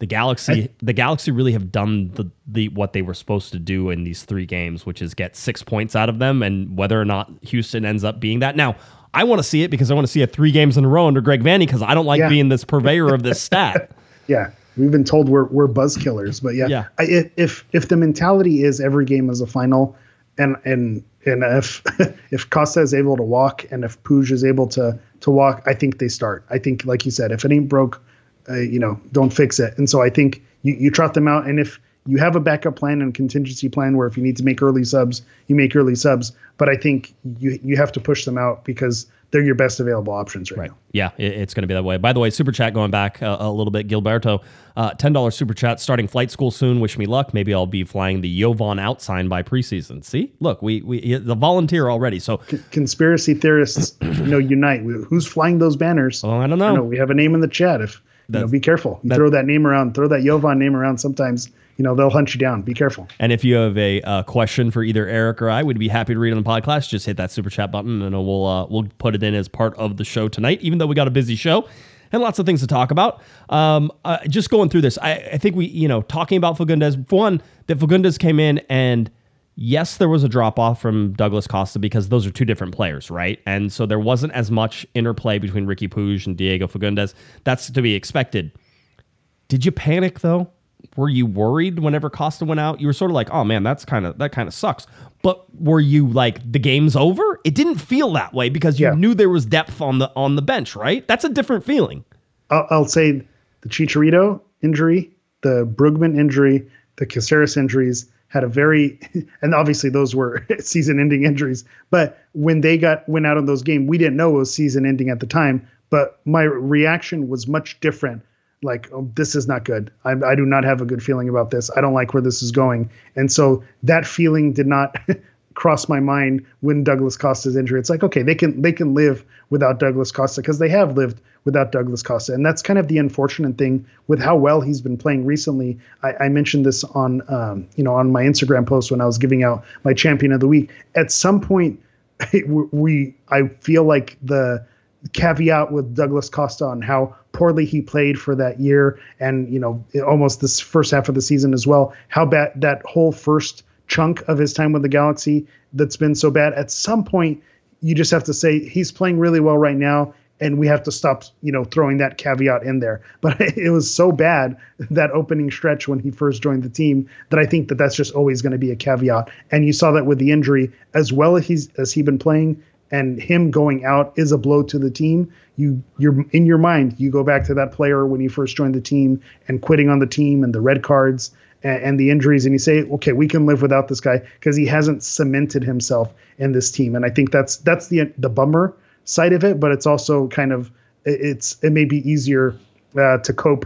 The Galaxy, the Galaxy really have done the, the what they were supposed to do in these three games, which is get six points out of them, and whether or not Houston ends up being that. Now, I want to see it because I want to see it three games in a row under Greg Vanney because I don't like Yeah. being this purveyor of this stat. Yeah, we've been told we're we're buzz killers, but yeah, Yeah. I, i- if if the mentality is every game is a final, and and and if if Costa is able to walk and if Puig is able to to walk, I think they start. I think, like you said, if it ain't broke, uh, you know, don't fix it. And so I think you you trot them out, and if you have a backup plan and contingency plan where if you need to make early subs, you make early subs. But I think you you have to push them out because they're your best available options right, Right. now. Yeah, it- it's going to be that way. By the way, super chat going back uh, a little bit. Gilberto, uh, ten dollars super chat. Starting flight school soon. Wish me luck. Maybe I'll be flying the Yovan out sign by preseason. See, look, we we the volunteer already. So conspiracy theorists, you know, unite. Who's flying those banners? Oh, I don't know. we have a name in the chat. If you know, be careful. You that- throw that name around, throw that Yovan name around. Sometimes, you know, they'll hunt you down. Be careful. And if you have a uh, question for either Eric or I, we'd be happy to read on the podcast. Just hit that super chat button, and we'll uh, we'll put it in as part of the show tonight. Even though we got a busy show and lots of things to talk about, um, uh, just going through this, I, I think we you know talking about Fagundes. One that Fagundes came in and. Yes, there was a drop off from Douglas Costa because those are two different players, right? And so there wasn't as much interplay between Riqui Puig and Diego Fagundes. That's to be expected. Did you panic though? Were you worried whenever Costa went out? You were sort of like, "Oh man, that's kind of that kind of sucks." But were you like, "The game's over"? It didn't feel that way because you Yeah. knew there was depth on the on the bench, right? That's a different feeling. I'll, I'll say the Chicharito injury, the Brugman injury, the Caceres injuries had a very, and obviously those were season-ending injuries. But when they got went out of those games, we didn't know it was season-ending at the time. But my reaction was much different. Like, oh, this is not good. I, I do not have a good feeling about this. I don't like where this is going. And so that feeling did not cross my mind when Douglas Costa's injury. It's like, okay, they can they can live without Douglas Costa because they have lived without Douglas Costa, and that's kind of the unfortunate thing with how well he's been playing recently. I, I mentioned this on um, you know on my Instagram post when I was giving out my champion of the week. At some point, we I feel like the caveat with Douglas Costa on how poorly he played for that year and you know almost this first half of the season as well how bad that whole first chunk of his time with the galaxy that's been so bad. At some point you just have to say he's playing really well right now and we have to stop you know throwing that caveat in there. But it was so bad that opening stretch when he first joined the team that i think that that's just always going to be a caveat. And you saw that with the injury as well as he's as he been playing and him going out is a blow to the team. You you're in your mind you go back to that player when he first joined the team and quitting on the team and the red cards and, and the injuries and you say okay we can live without this guy because he hasn't cemented himself in this team and i think that's that's the the bummer side of it but it's also kind of it- it's it may be easier uh, to cope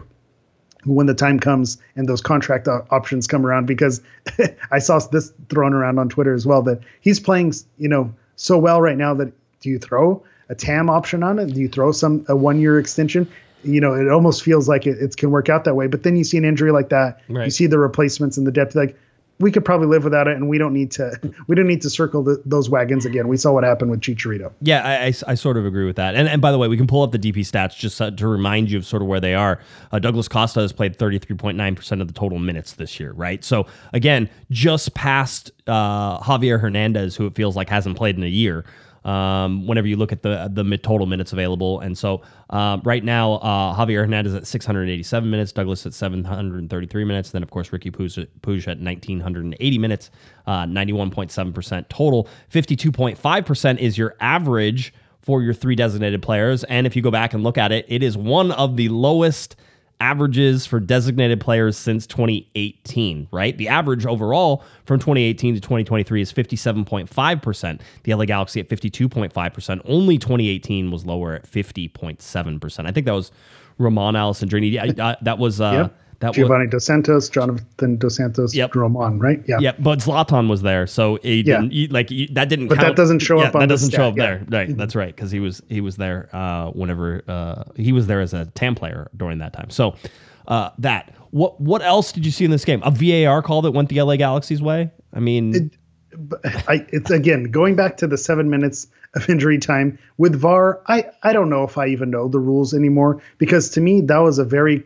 when the time comes and those contract o- options come around because I saw this thrown around on Twitter as well that he's playing you know so well right now that do you throw a TAM option on it? Do you throw some a one year extension? you know, it almost feels like it, it can work out that way. But then you see an injury like that, you see the replacements and the depth, like we could probably live without it, and we don't need to we don't need to circle the, those wagons again. We saw what happened with Chicharito. Yeah, I, I, I sort of agree with that. And and by the way, we can pull up the DP stats just to remind you of sort of where they are. Uh, Douglas Costa has played 33.9% of the total minutes this year, right? So again, just past uh, Javier Hernandez, who it feels like hasn't played in a year. Um, whenever you look at the the total minutes available, and so um, right now uh, Javier Hernandez at 687 minutes, Douglas at 733 minutes, then of course Riqui Puig at 1980 minutes, uh, 91.7 percent total, 52.5 percent is your average for your three designated players. And if you go back and look at it, it is one of the lowest averages for designated players since 2018, right? The average overall from 2018 to 2023 is 57.5%. The LA Galaxy at 52.5%. Only 2018 was lower at 50.7%. I think that was Romain Alessandrini. Yeah, uh, that was uh Yep. That was Giovanni Dos Santos, Jonathan Dos Santos, Yep. Roman, right? Yeah. yeah, but Zlatan was there, so he Yeah. didn't he- like he- that didn't. But that doesn't show Yeah, up on that doesn't show up yeah. there. Right, that's right, because he was he was there uh, whenever uh, he was there as a TAM player during that time. So uh, that what what else did you see in this game? A VAR call that went the LA Galaxy's way. I mean, But I, it's again going back to the seven minutes of injury time with VAR. I, I don't know if I even know the rules anymore because to me that was a very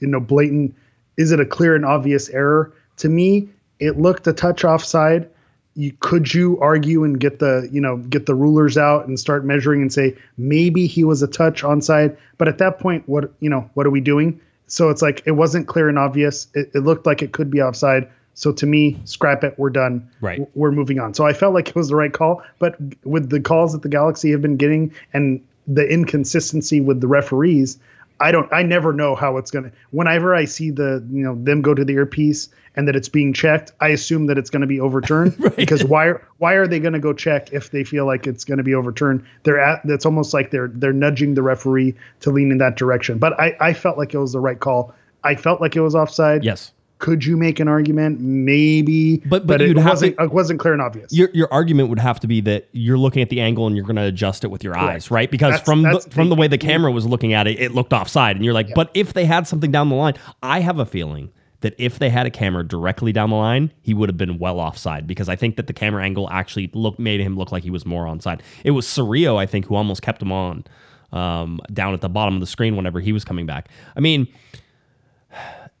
you know blatant. Is it a clear and obvious error? To me, it looked a touch offside. You could you argue and get the you know get the rulers out and start measuring and say maybe he was a touch onside, but at that point, what you know what are we doing? So it's like it wasn't clear and obvious. It, it looked like it could be offside. So to me, scrap it. We're done. Right. We're moving on. So I felt like it was the right call. But with the calls that the Galaxy have been getting and the inconsistency with the referees, I don't. I never know how it's gonna. Whenever I see the you know them go to the earpiece and that it's being checked, I assume that it's going to be overturned. Because why? Why are they going to go check if they feel like it's going to be overturned? They're at. That's almost like they're they're nudging the referee to lean in that direction. But I I felt like it was the right call. I felt like it was offside. yes. Could you make an argument? Maybe, But- but it wasn't to- it wasn't clear and obvious. Your, your argument would have to be that you're looking at the angle and you're going to adjust it with your eyes, right? Because That's- from that's the, from the the- way the camera was looking at it, it looked offside, and you're like, but if they had something down the line, I have a feeling that if they had a camera directly down the line, he would have been well offside because I think that the camera angle actually look made him look like he was more onside. It was Cerrillo, I think, who almost kept him on um, down at the bottom of the screen whenever he was coming back. I mean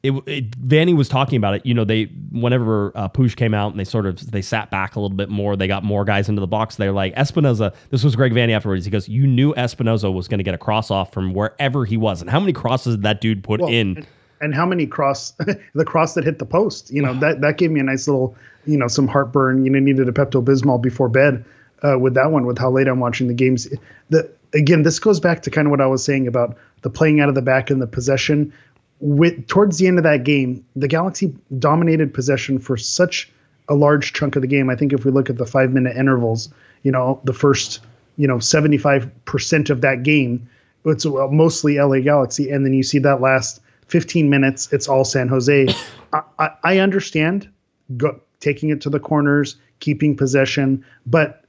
it, it Vanney was talking about it. You know, they whenever uh, Puig came out and they sort of they sat back a little bit more. They got more guys into the box. They're like Espinoza. This was Greg Vanney afterwards. He goes, "You knew Espinoza was going to get a cross off from wherever he was, and how many crosses did that dude put Well, in?" and, and how many cross the cross that hit the post? You know that that gave me a nice little you know some heartburn. You know needed a Pepto Bismol before bed uh, with that one. With how late I'm watching the games. The again this goes back to kind of what I was saying about the playing out of the back and the possession. With towards the end of that game, the Galaxy dominated possession for such a large chunk of the game. I think if we look at the five minute intervals, you know the first you know 75 percent of that game it's mostly LA Galaxy, and then you see that last 15 minutes, it's all San Jose. I, I, I understand go, taking it to the corners, keeping possession, but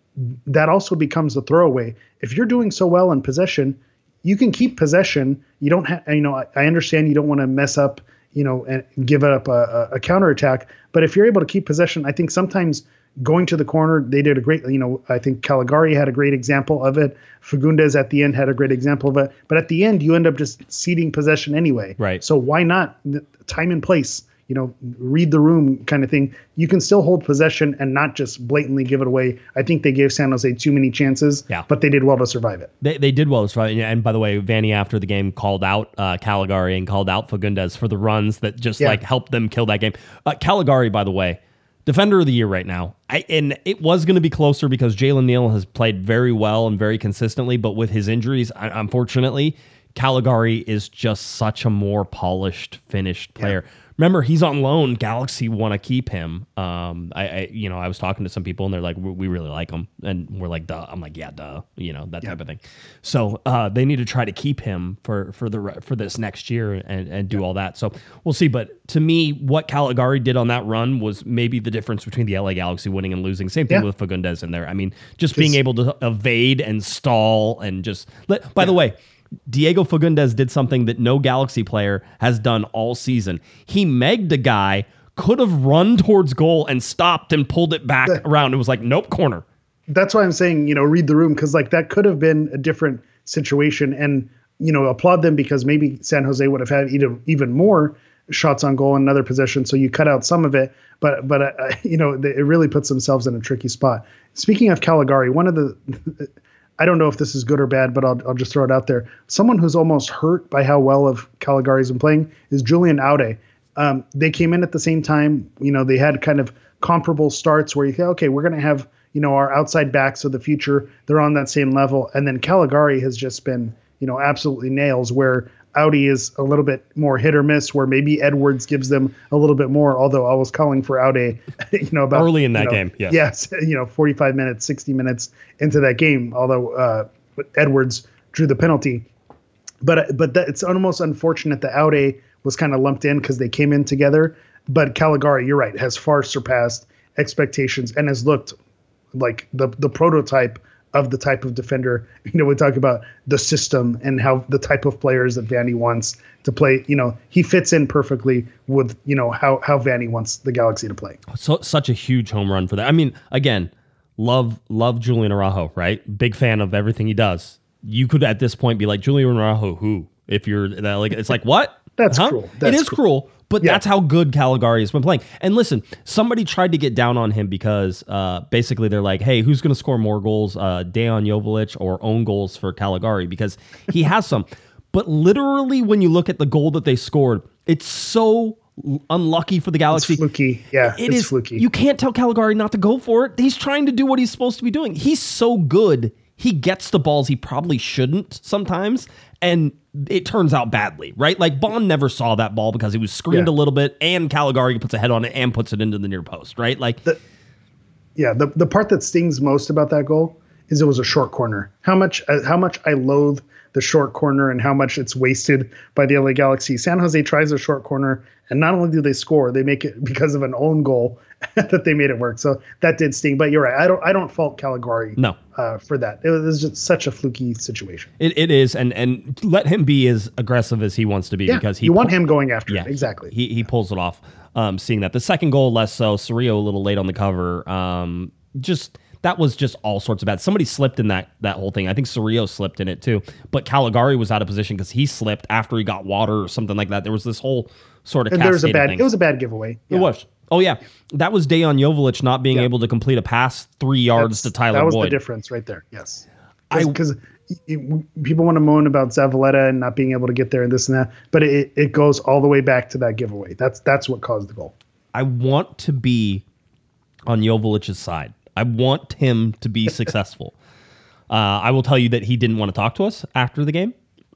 that also becomes a throwaway. If you're doing so well in possession, you can keep possession. You don't have, you know, I, I understand you don't want to mess up, you know, and give up a, a, a counterattack. But if you're able to keep possession, I think sometimes going to the corner, they did a great, you know, I think Calegari had a great example of it. Fagundes at the end had a great example of it. But at the end, you end up just ceding possession anyway. Right. So why not time and place? You know, read the room kind of thing. You can still hold possession and not just blatantly give it away. I think they gave San Jose too many chances, Yeah. but they did well to survive it. They, they did well as right. And by the way, Vanney after the game called out uh, Calegari and called out Fagundes for the runs that just Yeah. like helped them kill that game. Uh, Calegari, by the way, defender of the year right now. I, and it was going to be closer because Jalen Neal has played very well and very consistently, but with his injuries, un- unfortunately, Calegari is just such a more polished, finished player. Remember, he's on loan. Galaxy want to keep him. Um, I, I, you know, I was talking to some people and they're like, we, really like him, and we're like, duh. I'm like, yeah, duh. You know, that type of thing. So uh, they need to try to keep him for for the for this next year and and do all that. So we'll see. But to me, what Calegari did on that run was maybe the difference between the LA Galaxy winning and losing. Same thing Yeah. with Fagundes in there. I mean, just being able to evade and stall and just. Let, by the way, Diego Fagundes did something that no Galaxy player has done all season. He megged a guy, could have run towards goal and stopped and pulled it back around. It was like, nope, corner. That's why I'm saying, you know, read the room because like that could have been a different situation, and you know, applaud them because maybe San Jose would have had even even more shots on goal in another possession. So you cut out some of it, but but uh, you know, it really puts themselves in a tricky spot. Speaking of Calegari, one of the I don't know if this is good or bad, but I'll, I'll just throw it out there. Someone who's almost hurt by how well of Calegari's been playing is Julian Aude. Um, they came in at the same time. You know, they had kind of comparable starts where you think, okay, we're going to have you know our outside backs of the future. They're on that same level, and then Calegari has just been you know absolutely nails. Where Aude is a little bit more hit or miss, where maybe Edwards gives them a little bit more. Although I was calling for Audi, you know, about Early in that know, game, yes. yes, you know, 45 minutes, 60 minutes into that game. Although uh, Edwards drew the penalty, but but that, it's almost unfortunate that Audi was kind of lumped in because they came in together. But Calegari, you're right, has far surpassed expectations and has looked like the the prototype of the type of defender. You know, we talk about the system and how the type of players that Vanney wants to play. You know, he fits in perfectly with you know how how Vanney wants the Galaxy to play. So such a huge home run for that. I mean, again, love love Julian Araujo, right? Big fan of everything he does. You could at this point be like Julian Araujo, who? If you're that, like, it's like what? That's cruel. it That's is cruel. But Yeah. that's how good Calegari has been playing. And listen, somebody tried to get down on him because uh, basically they're like, hey, who's going to score more goals, uh, Dejan or own goals for Calegari? Because he has some. But literally, when you look at the goal that they scored, it's so unlucky for the Galaxy. It's fluky. Yeah, It it's is. fluky. You can't tell Calegari not to go for it. He's trying to do what he's supposed to be doing. He's so good. He gets the balls he probably shouldn't sometimes, and it turns out badly, right? Like Bond never saw that ball because he was screened Yeah. a little bit, and Calegari puts a head on it and puts it into the near post, right? Like yeah, the the part that stings most about that goal is it was a short corner. How much uh, how much I loathe the short corner and how much it's wasted by the LA Galaxy. San Jose tries a short corner, and not only do they score, they make it because of an own goal that they made it work. So that did sting. But you're right. I don't I don't fault Calegari No. uh, for that. It was just such a fluky situation. it, it is, and and let him be as aggressive as he wants to be Yeah, because he you want pu- him going after Yeah, it. Exactly. He he pulls it off. Um, seeing that the second goal less so. Cerrillo a little late on the cover. Um, just that was just all sorts of bad. Somebody slipped in that that whole thing. I think Cerrillo slipped in it too. But Calegari was out of position because he slipped after he got water or something like that. There was this whole sort of and there was a bad things. it was a bad giveaway. It was. Oh yeah, that was Dejan Joveljic not being Yeah. able to complete a pass three yards to Tyler that was Boyd. the difference right there. Yes, because people want to moan about Zavaleta and not being able to get there and this and that, but it, it goes all the way back to that giveaway. That's that's what caused the goal. I want to be on Joveljic's side. I want him to be successful. Uh, I will tell you that he didn't want to talk to us after the game,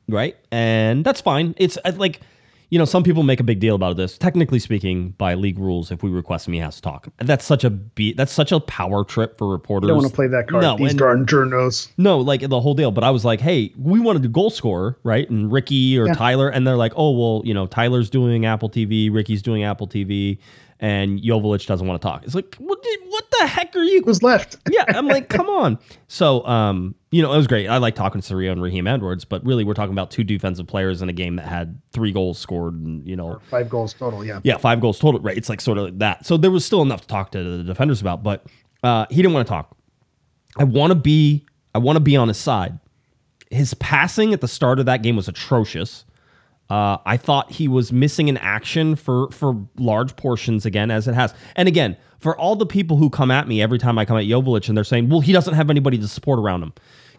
right? And that's fine. It's uh, like, you know, some people make a big deal about this. Technically speaking, by league rules, if we request him, he has to talk. That's such a be- that's such a power trip for reporters. You don't want to play that card. No, These and- darn journos. no, like the whole deal. But I was like, hey, we wanted a goal scorer, right? And Riqui or Yeah. Tyler, and they're like, oh, well, you know, Tyler's doing Apple TV, Riqui's doing Apple TV, and Joveljic doesn't want to talk. It's like, what, did, what the heck are you? Who's left? yeah, I'm like, come on. So, um, you know, it was great. I like talking to Cerrillo and Raheem Edwards, but really, we're talking about two defensive players in a game that had three goals scored, and you know, Five goals total. Yeah. yeah, five goals total. Right, it's like sort of like that. So there was still enough to talk to the defenders about, but uh, he didn't want to talk. I want to be, I want to be on his side. His passing at the start of that game was atrocious. Uh, I thought he was missing in action for for large portions again, as it has. And again, for all the people who come at me every time I come at Joveljic and they're saying, "Well, he doesn't have anybody to support around him."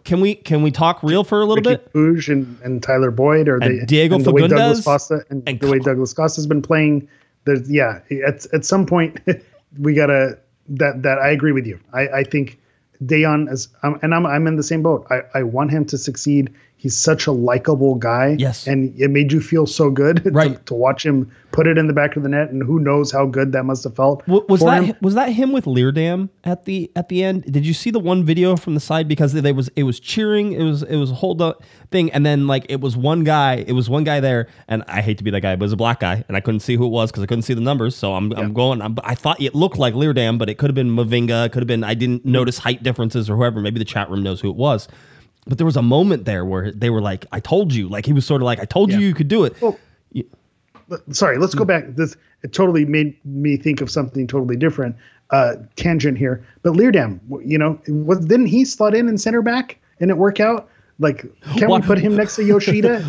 Can we can we talk real for a little Riqui bit? Puig and, and Tyler Boyd, or And the Diego and the way Douglas Costa and, and the way Douglas Costa has been playing. There's yeah. At at some point, we gotta that that I agree with you. I I think Dejan is, um, and I'm I'm in the same boat. I I want him to succeed. He's such a likable guy. Yes. and it made you feel so good to- Right. to, watch him put it in the back of the net, and who knows how good that must have felt. W- was that him. was that him with Leerdam at the at the end? Did you see the one video from the side because they was it was cheering, it was it was a whole thing, and then like it was one guy, it was one guy there, and I hate to be that guy, but it was a black guy, and I couldn't see who it was because I couldn't see the numbers, so I'm I'm going. I'm, I thought it looked like Leerdam, but it could have been Mavinga, it could have been I didn't mm-hmm. notice height differences or whoever. Maybe the chat room knows who it was. But there was a moment there where they were like, "I told you," like he was sort of like, "I told you Yeah. you could do it." Well, sorry, let's go back. This it totally made me think of something totally different. Uh, tangent here, but Leerdam, you know, was didn't he slot in and center back and it work out? Like, can we put him next to Yoshida?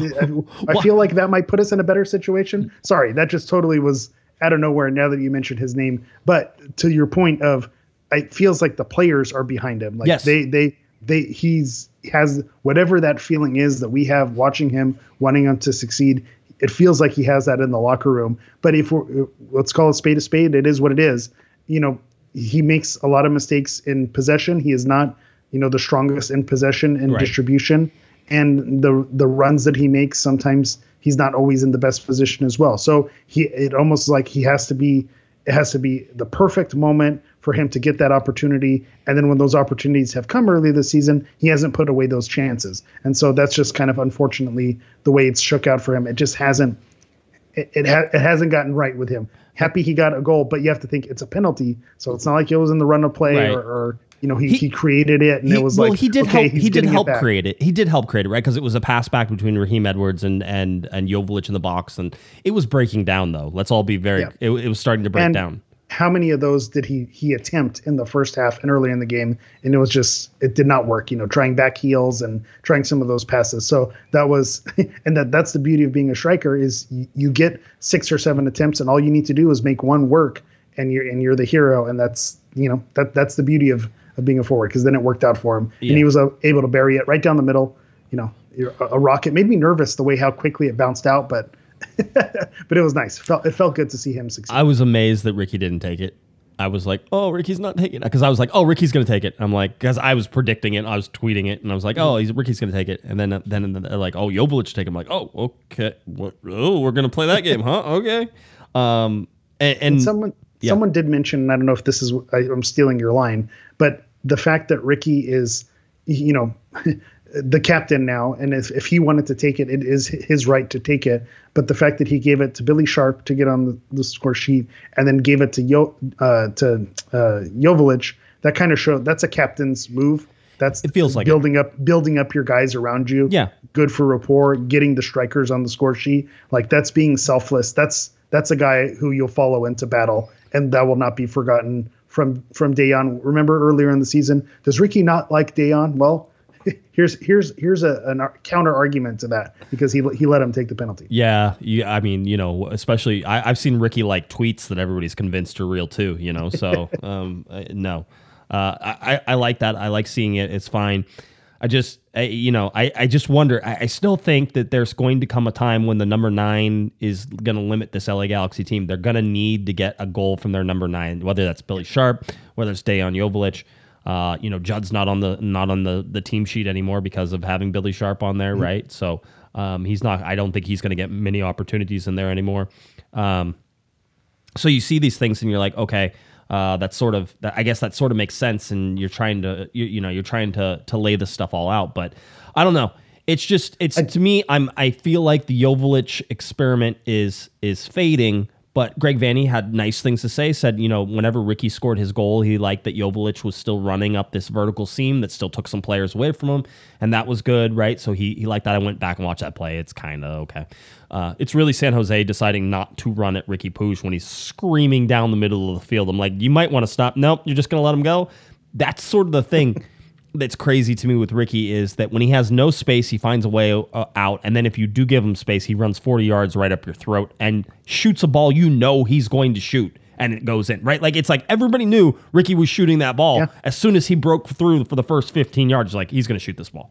I I feel like that might put us in a better situation. Sorry, that just totally was out of nowhere. Now that you mentioned his name, but to your point of, it feels like the players are behind him. Like Yes. they they they he's has whatever that feeling is that we have watching him wanting him to succeed it feels like he has that in the locker room. But if we're let's call it spade a spade it is what it is. You know he makes a lot of mistakes in possession. He is not you know the strongest in possession and Right. distribution. And the the runs that he makes sometimes he's not always in the best position as well. So he it almost like he has to be it has to be the perfect moment for him to get that opportunity. And then when those opportunities have come early this season, he hasn't put away those chances. And so that's just kind of unfortunately the way it's shook out for him. It just hasn't it it, ha- it hasn't gotten right with him. Happy he got a goal, but you have to think it's a penalty. So it's not like it was in the run of play Right. or, or you know he, He- he, created it and He- it was well, like he did okay, help. He did getting it help create it. He did help create it, right? Because it was a pass back between Raheem Edwards and and and Joveljic in the box, and it was breaking down. Though, let's all be very. Yeah. It, it was starting to break And down. How many of those did he he attempt in the first half and early in the game? And it was just it did not work. You know, trying back heels and trying some of those passes. So that was, and that that's the beauty of being a striker is you, you get six or seven attempts, and all you need to do is make one work, and you're and you're the hero. And that's you know that that's the beauty of of being a forward because then it worked out for him, Yeah. and he was uh, able to bury it right down the middle. You know, a, a rocket made me nervous the way how quickly it bounced out, but. but it was nice. It felt, it felt good to see him succeed. I was amazed that Riqui didn't take it. I was like, oh, Riqui's not taking it. Because I was like, oh, Riqui's going to take it. I'm like, because I was predicting it. I was tweeting it. And I was like, oh, he's, Riqui's going to take it. And then then they're like, oh, Joveljic take him. I'm like, oh, okay. What, oh, we're going to play that game, huh? Okay. Um, and, and someone yeah. someone did mention and i don't know if this is I, i'm stealing your line but the fact that riqui is you know the captain now and if, if he wanted to take it it is his right to take it but the fact that he gave it to billy sharp to get on the, the score sheet and then gave it to Yo, uh, to uh, Joveljic, that kind of showed that's a captain's move that's It feels like it. building up building up your guys around you Yeah. good for rapport, getting the strikers on the score sheet. Like that's being selfless. That's that's a guy who you'll follow into battle, and that will not be forgotten from from Dejan. Remember earlier in the season, does Riqui not like Dejan? Well, here's here's here's a ar- counter argument to that because he he let him take the penalty. Yeah, yeah. I mean, you know, especially I, I've seen Riqui like tweets that everybody's convinced are real too. You know, so um, no, uh, I, I like that. I like seeing it. It's fine. I just, I, you know, I, I just wonder. I, I still think that there's going to come a time when the number nine is going to limit this LA Galaxy team. They're going to need to get a goal from their number nine, whether that's Billy Sharp, whether it's Dejan Joveljic. Uh, you know, Judd's not on the not on the the team sheet anymore because of having Billy Sharp on there, right? So um, he's not. I don't think he's going to get many opportunities in there anymore. Um, so you see these things and you're like, okay, uh, that's sort of. That, I guess that sort of makes sense, and you're trying to, you, you know, you're trying to to lay this stuff all out. But I don't know. It's just, it's to me. I'm. I feel like the Joveljic experiment is is fading. But Greg Vanney had nice things to say. Said, you know, whenever Riqui scored his goal, he liked that Joveljic was still running up this vertical seam that still took some players away from him, and that was good, right? So he he liked that. I went back and watched that play. It's kind of okay. Uh, it's really San Jose deciding not to run at Riqui Puig when he's screaming down the middle of the field. I'm like, you might want to stop. Nope, you're just going to let him go. That's sort of the thing that's crazy to me with Riqui is that when he has no space, he finds a way uh, out. And then if you do give him space, he runs 40 yards right up your throat and shoots a ball you know he's going to shoot. And it goes in, right? Like it's like everybody knew Riqui was shooting that ball Yeah. as soon as he broke through for the first 15 yards. Like he's going to shoot this ball.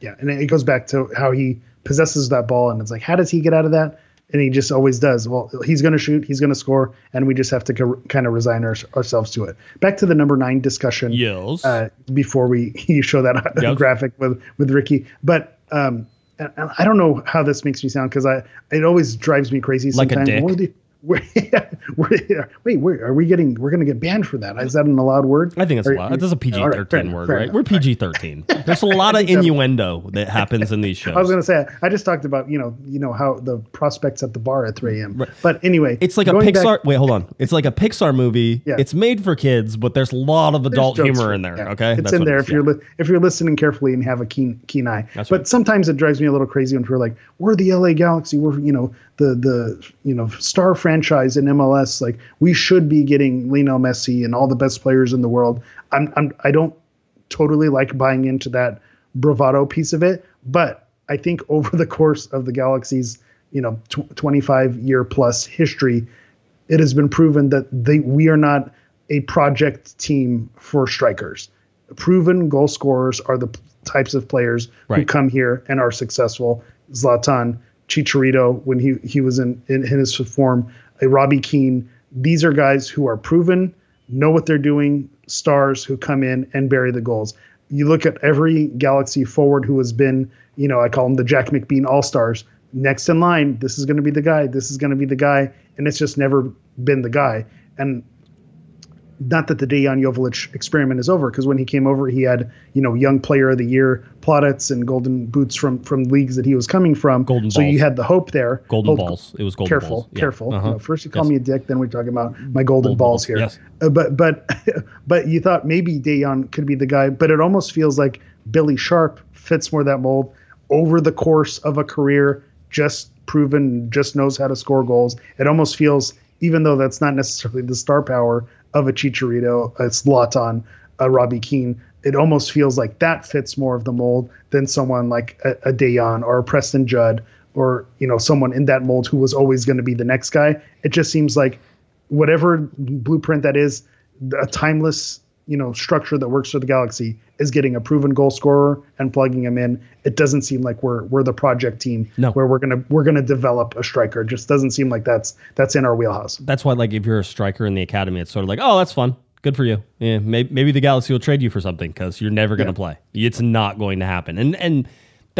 Yeah, and it goes back to how he possesses that ball, and it's like, how does he get out of that? And he just always does. Well, he's going to shoot, he's going to score, and we just have to co- kind of resign our, ourselves to it. Back to the number nine discussion. Yes. Uh, before we you show that Yep. graphic with with Riqui, but um, I don't know how this makes me sound because I it always drives me crazy Sometimes. Like a dick. Do, we're, wait, we're, we getting? We're going to get banned for that? Is that an allowed word? I think it's Or- allowed. That's a PG right, fair thirteen enough, word, fair right? enough. We're PG thirteen. There's a lot of innuendo that happens in these shows. I was going to say I just talked about you know you know how the prospects at the bar at 3 a.m. But anyway, It's like a Pixar. back- wait, hold on. It's like a Pixar movie. Yeah. It's made for kids, but there's a lot of adult humor in there. yeah, Okay, it's That's in there it if is, you're yeah. li- if you're listening carefully and have a keen keen eye. That's but right. sometimes it drives me a little crazy when we're like, we're the LA Galaxy, we're you know the the you know star franchise in MLS. Like we should be getting Lionel Messi and all the best players in the world. I'm, I'm I don't totally like buying into that bravado piece of it, but I think over the course of the Galaxy's you know tw- 25 year plus history, it has been proven that they we are not a project team for strikers. Proven goal scorers are the p- types of players who come here and are successful. Zlatan, Chicharito, when he he was in in, in his form, a Robbie Keane. These are guys who are proven, know what they're doing, stars who come in and bury the goals. You look at every Galaxy forward who has been, you know, I call them the Jack McBean All Stars. Next in line, this is going to be the guy. This is going to be the guy, and it's just never been the guy. And not that the Dejan Jovic experiment is over, because when he came over, he had you know young player of the year plaudits and golden boots from from leagues that he was coming from. Golden so balls. you had the hope there. Golden Hold- balls. It was golden careful, balls. Yeah. careful. Uh-huh. You know, first you call Yes. me a dick, then we're talking about my golden Golden balls balls, here. yes. Uh, but but but you thought maybe Dejan could be the guy, but it almost feels like Billy Sharp fits more that mold over the course of a career, just proven, just knows how to score goals. It almost feels, even though that's not necessarily the star power of a Chicharito, a Zlatan, a Robbie Keane, it almost feels like that fits more of the mold than someone like a, a Dejan or a Preston Judd or you know someone in that mold who was always going to be the next guy. It just seems like whatever blueprint that is, a timeless you know structure that works for the Galaxy is getting a proven goal scorer and plugging him in. It doesn't seem like we're we're the project team No. where we're gonna we're gonna develop a striker. It just doesn't seem like that's that's in our wheelhouse. That's why, like, if you're a striker in the academy, it's sort of like, oh, that's fun. Good for you. Yeah, maybe, maybe the Galaxy will trade you for something because you're never going to play. It's not going to happen. And and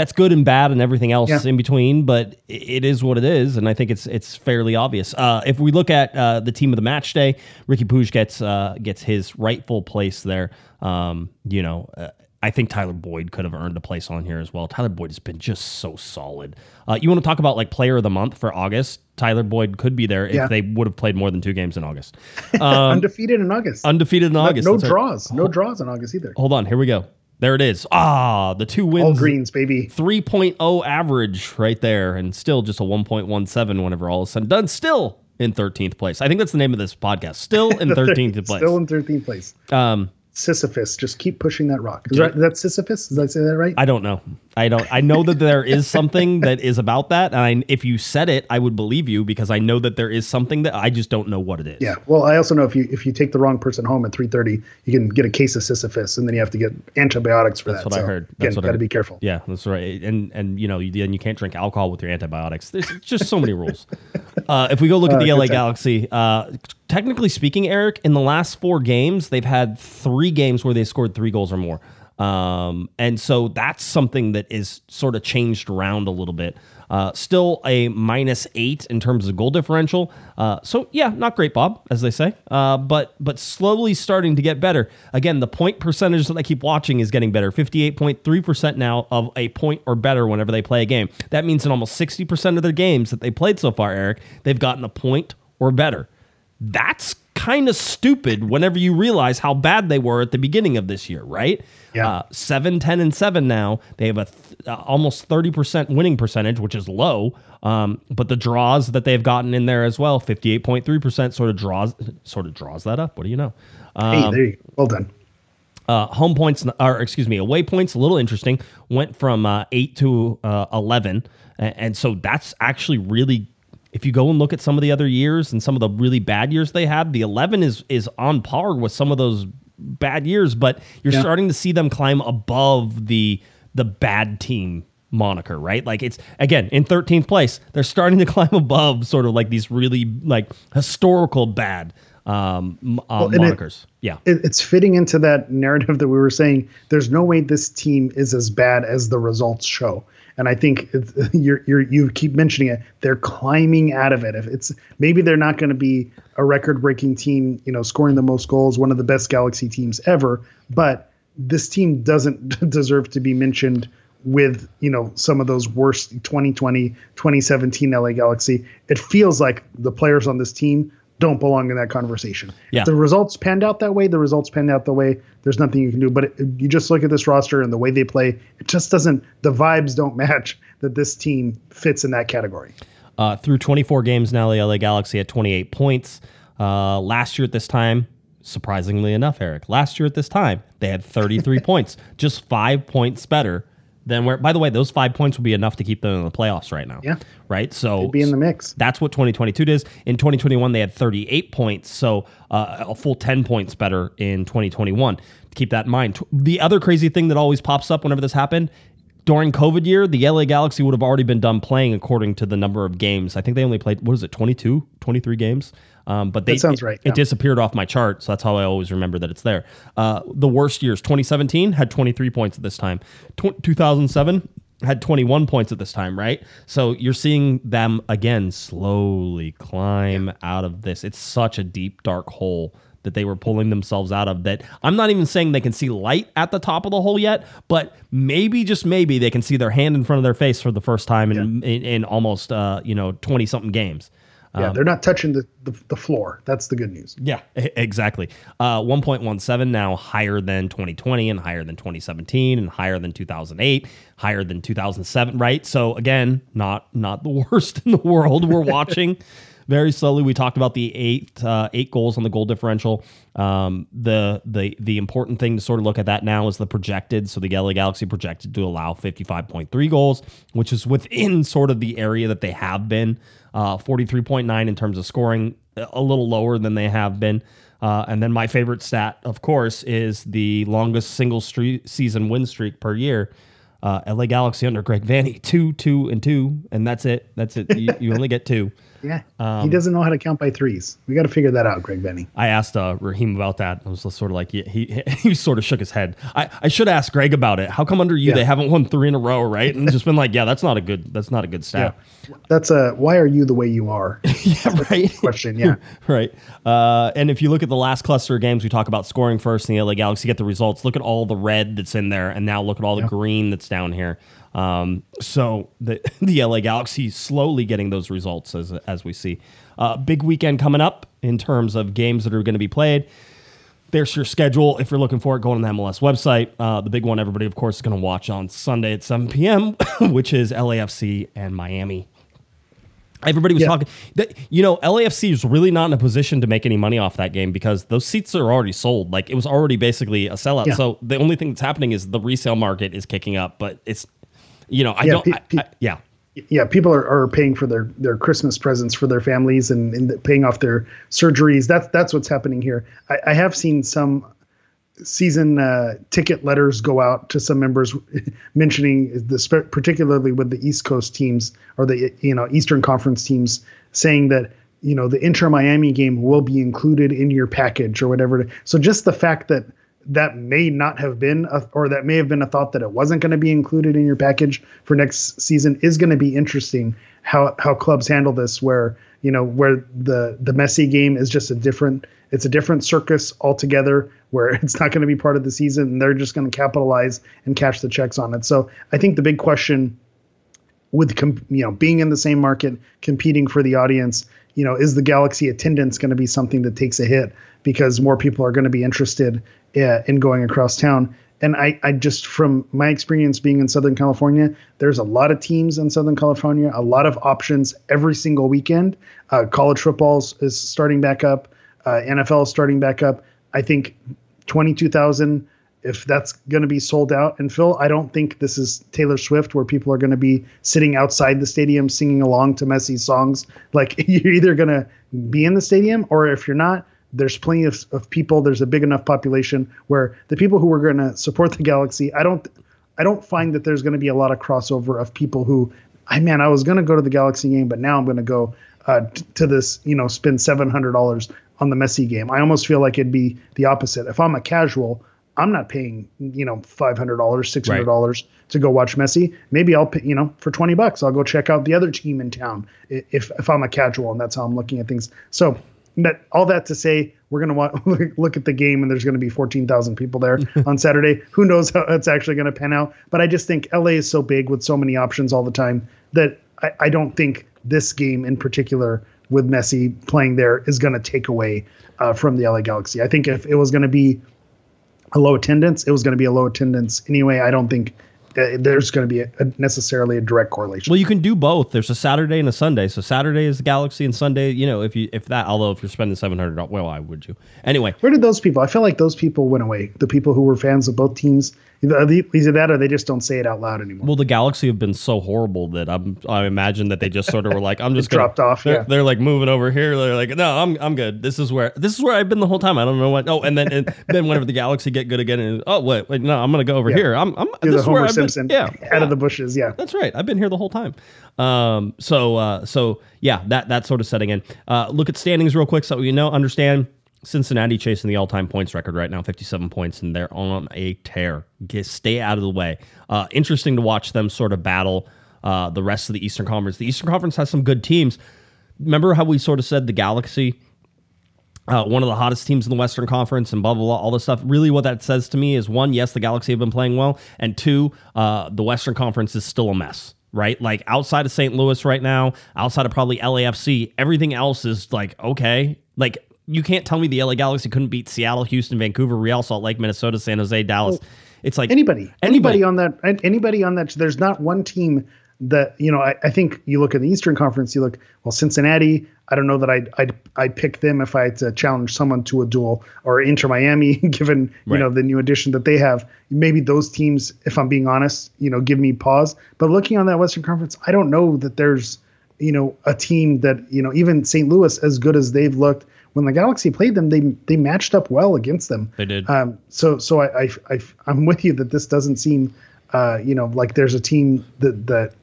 that's good and bad and everything else Yeah. in between. But it is what it is, and I think it's it's fairly obvious. Uh, if we look at uh, the team of the match day, Riqui Puig gets uh, gets his rightful place there. Um, you know. Uh, I think Tyler Boyd could have earned a place on here as well. Tyler Boyd has been just so solid. Uh, you want to talk about like player of the month for August? Tyler Boyd could be there Yeah. if they would have played more than two games in August. Undefeated in August. Undefeated in August. no that's right. draws. No draws in August either. Hold on, here we go. There it is. Ah, the two wins. All greens, baby. 3.0 average right there, and still just a 1.17 whenever all is said and done. Still in 13th place. I think that's the name of this podcast. Still in 13th place. Still in 13th place. um, Sisyphus, just keep pushing that rock. Is, that, is that Sisyphus? Did I say that right? I don't know. I don't. I know that there is something that is about that, and I, if you said it, I would believe you because I know that there is something that I just don't know what it is. yeah. Well, I also know if you if you take the wrong person home at 3:30, you can get a case of Sisyphus, and then you have to get antibiotics for That's that. That's what I heard. Again, That's what I got to be careful. Yeah, that's right. And and you know, you, then you can't drink alcohol with your antibiotics. There's just so many rules. Uh, if we go look at Uh, the LA time. Galaxy, uh, technically speaking, Eric, in the last four games, they've had three games where they scored three goals or more. Um, and so that's something that is sort of changed around a little bit. Uh, still a minus eight in terms of goal differential. Uh, so yeah, not great, Bob, as they say. Uh, but but slowly starting to get better. Again, the point percentage that I keep watching is getting better. Fifty-eight point three percent now of a point or better whenever they play a game. That means in almost sixty percent of their games that they played so far, Eric, they've gotten a point or better. That's kind of stupid whenever you realize how bad they were at the beginning of this year, right? Yeah. Uh, 7, 10, and 7 now. They have a th- uh, almost 30% winning percentage, which is low. Um, but the draws that they've gotten in there as well, 58.3% sort of draws sort of draws that up. What do you know? Hey, Um, there you go. Well done. uh, home points, or excuse me, away points, a little interesting, went from uh, 8 to uh, 11. A- And so that's actually really, if you go and look at some of the other years and some of the really bad years they had, the 11 is is on par with some of those bad years, but you're Yeah. starting to see them climb above the the bad team moniker, right? Like it's again in 13th place, they're starting to climb above sort of like these really like historical bad um, uh, it- monikers. Yeah. it, it's fitting into that narrative that we were saying. There's no way this team is as bad as the results show. And I think you're, you're, you keep mentioning it. They're climbing out of it. If it's maybe they're not going to be a record-breaking team, you know, scoring the most goals, one of the best Galaxy teams ever. But this team doesn't deserve to be mentioned with you know some of those worst 2020 2017 la galaxy it feels like the players on this team don't belong in that conversation Yeah. If the results panned out that way the results panned out the way there's nothing you can do but it, you just look at this roster and the way they play it just doesn't the vibes don't match that this team fits in that category Uh, through 24 games now, the LA Galaxy at 28 points. Uh, last year at this time, surprisingly enough, Eric, last year at this time, they had 33 points, just five points better than where, by the way, those five points would be enough to keep them in the playoffs right now. Yeah. Right. So be in the mix that's what 2022 does. In 2021, they had 38 points, so uh, a full 10 points better in 2021. To Keep that in mind. The other crazy thing that always pops up whenever this happened during COVID year, the LA Galaxy would have already been done playing according to the number of games. I think they only played what is it, 22, 23 games. Um, but they, That sounds right, It, yeah. disappeared off my chart, so that's how I always remember that it's there. Uh, the worst years, 2017 had 23 points at this time. Tw 2007 had 21 points at this time, right? So you're seeing them again slowly climb out of this. It's such a deep, dark hole that they were pulling themselves out of that I'm not even saying they can see light at the top of the hole yet, but maybe just maybe they can see their hand in front of their face for the first time in in, in almost uh, you know 20 something games. yeah they're not touching the, the, the floor that's the good news Yeah, exactly. Uh, 1.17 now higher than 2020 and higher than 2017 and higher than 2008, higher than 2007, right? So again, not not the worst in the world. We're watching very slowly. We talked about the eight uh, eight goals on the goal differential. Um, the the the important thing to sort of look at that now is the projected. So the LA Galaxy projected to allow 55.3 goals, which is within sort of the area that they have been. Uh, 43.9 in terms of scoring, a little lower than they have been. Uh, and then my favorite stat, of course, is the longest single street season win streak per year. Uh, LA Galaxy under Greg Vanney, two, two, and two, and that's it. That's it. You, you only get two. yeah Um, he doesn't know how to count by threes we got to figure that out greg Vanney I asked uh, Raheem about that. I was sort of like, yeah, he he sort of shook his head. I, I should ask Greg about it. How come under you Yeah. they haven't won three in a row, right? And just been like, yeah, that's not a good that's not a good stat. that's a why are you the way you are Yeah, right. question yeah right. Uh, and if you look at the last cluster of games, we talk about scoring first in the LA Galaxy, get the results. Look at all the red that's in there, and now look at all the green that's down here. Um, so the the LA Galaxy slowly getting those results as as we see. Uh, big weekend coming up in terms of games that are going to be played. There's your schedule if you're looking for it. Go on the MLS website. Uh, the big one, everybody, of course, is going to watch on Sunday at 7 p.m., which is LAFC and Miami. Everybody was Yeah. talking that you know LAFC is really not in a position to make any money off that game because those seats are already sold. Like it was already basically a sellout. Yeah. So the only thing that's happening is the resale market is kicking up, but it's you know I Yeah, don't pe- pe- I- yeah yeah, people are, are paying for their, their Christmas presents for their families and, and paying off their surgeries. That's that's what's happening here. I, I have seen some season uh, ticket letters go out to some members mentioning the spe- particularly with the East Coast teams or the you know Eastern Conference teams saying that you know the Inter Miami game will be included in your package or whatever. So just the fact that that may not have been a, or that may have been a thought that it wasn't going to be included in your package for next season is going to be interesting how how clubs handle this where you know where the the Messi game is just a different it's a different circus altogether where it's not going to be part of the season and they're just going to capitalize and cash the checks on it. So i think the big question with com- you know being in the same market competing for the audience you know is the galaxy attendance going to be something that takes a hit because more people are going to be interested uh, in going across town. And I, I just from my experience being in southern california there's a lot of teams in southern california a lot of options every single weekend. Uh, college football is starting back up. Uh, nfl is starting back up. I think 22000 if that's going to be sold out and phil i don't think this is taylor swift where people are going to be sitting outside the stadium singing along to messi's songs. Like you're either going to be in the stadium or if you're not there's plenty of, of people there's a big enough population where the people who are going to support the galaxy i don't i don't find that there's going to be a lot of crossover of people who i man i was going to go to the galaxy game but now i'm going to go uh, t- to this, you know, spend seven hundred dollars on the Messi game. I almost feel like it'd be the opposite. If I'm a casual, I'm not paying, you know, five hundred dollars, six hundred dollars to go watch Messi. Maybe I'll pay, you know, for twenty bucks, I'll go check out the other team in town if if I'm a casual, and that's how I'm looking at things. So that all that to say, we're gonna want look at the game, and there's gonna be fourteen thousand people there on Saturday. Who knows how it's actually gonna pan out? But I just think LA is so big with so many options all the time that I, I don't think this game in particular with Messi playing there is going to take away uh, from the LA Galaxy. I think if it was going to be a low attendance, it was going to be a low attendance anyway. I don't think Uh, there's going to be a, a necessarily a direct correlation. Well, you can do both. There's a Saturday and a Sunday. So Saturday is the Galaxy, and Sunday, you know, if you if that, although if you're spending seven hundred, well, why would you? Anyway, Where did those people? I feel like those people went away. The people who were fans of both teams, either, that or they just don't say it out loud anymore. well, the Galaxy have been so horrible that I'm I imagine that they just sort of were like, I'm just gonna, dropped off, They're, yeah. they're like moving over here. They're like, no, I'm I'm good. This is where this is where I've been the whole time. I don't know what. Oh, and then and then whenever the Galaxy get good again, and oh wait, wait, no, I'm gonna go over here. I'm I'm You're this the is Homer I've been- Simpson Yeah, out of the bushes. Yeah. That's right. I've been here the whole time. Um, so uh, so yeah, that that sort of setting in. Uh, look at standings real quick, so you know, understand. Cincinnati chasing the all-time points record right now, 57 points, and they're on a tear. Get, stay out of the way. Uh, interesting to watch them sort of battle uh, the rest of the Eastern Conference. The Eastern Conference has some good teams. Remember how we sort of said the Galaxy uh, one of the hottest teams in the Western Conference and blah, blah, blah, all this stuff. Really, what that says to me is one, yes, the Galaxy have been playing well. And two, uh, the Western Conference is still a mess, right? Like outside of St. Louis right now, outside of probably LAFC, everything else is like, okay. Like, you can't tell me the LA Galaxy couldn't beat Seattle, Houston, Vancouver, Real Salt Lake, Minnesota, San Jose, Dallas. Oh, it's like anybody, anybody on that, anybody on that. There's not one team that you know. I, I think you look at the Eastern Conference. You look well, Cincinnati. I don't know that I'd I'd, I'd pick them if I had to challenge someone to a duel or Inter Miami, given you Right. know the new addition that they have. Maybe those teams, if I'm being honest, you know, give me pause. But looking on that Western Conference, I don't know that there's you know a team that you know even St. Louis, as good as they've looked. When the Galaxy played them, they they matched up well against them. They did. Um, so so I, I, I I'm with you that this doesn't seem uh, you know like there's a team that that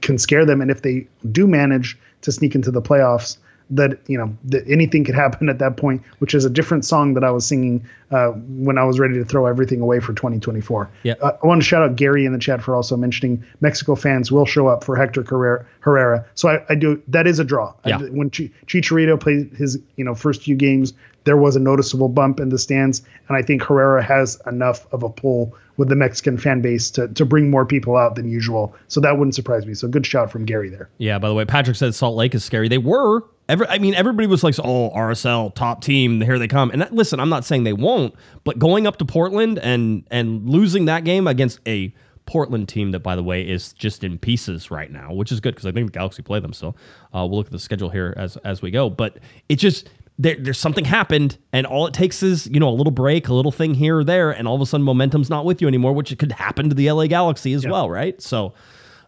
can scare them, and if they do manage to sneak into the playoffs, that you know that anything could happen at that point, which is a different song that I was singing uh, when I was ready to throw everything away for 2024. Yeah. Uh, I want to shout out Gary in the chat for also mentioning Mexico fans will show up for Hector Herrera. Herrera. So I, I do that is a draw. I- Yeah. when Ch- Chicharito played his you know first few games, there was a noticeable bump in the stands, and I think Herrera has enough of a pull with the Mexican fan base to to bring more people out than usual. So that wouldn't surprise me. So good shout from Gary there. Yeah, by the way, Patrick said Salt Lake is scary. They were. Every, I mean, everybody was like, "Oh, RSL top team, here they come." And that, listen, I'm not saying they won't, but going up to Portland and and losing that game against a Portland team that, by the way, is just in pieces right now, which is good because I think the Galaxy play them So Uh, we'll look at the schedule here as as we go, but it just there, there's something happened, and all it takes is you know a little break, a little thing here or there, and all of a sudden momentum's not with you anymore, which it could happen to the LA Galaxy as well, right? So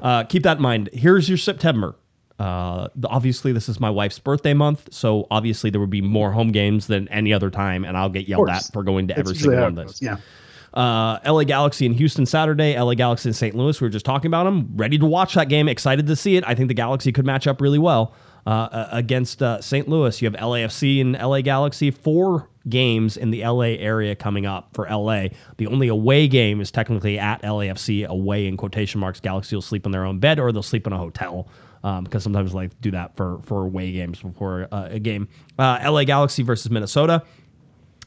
uh, keep that in mind. Here's your September. Uh, the- obviously, this is my wife's birthday month, so obviously there would be more home games than any other time, and I'll get yelled at for going to That's every single one of those. Yeah. Uh, LA Galaxy in Houston Saturday, LA Galaxy in St. Louis. We were just talking about them. Ready to watch that game. Excited to see it. I think the Galaxy could match up really well uh, against uh, St. Louis. You have LAFC and LA Galaxy. Four games in the LA area coming up for LA. The only away game is technically at LAFC. Away in quotation marks. Galaxy will sleep in their own bed or they'll sleep in a hotel. Um, because sometimes they like do that for for away games before uh, a game. Uh, LA Galaxy versus Minnesota.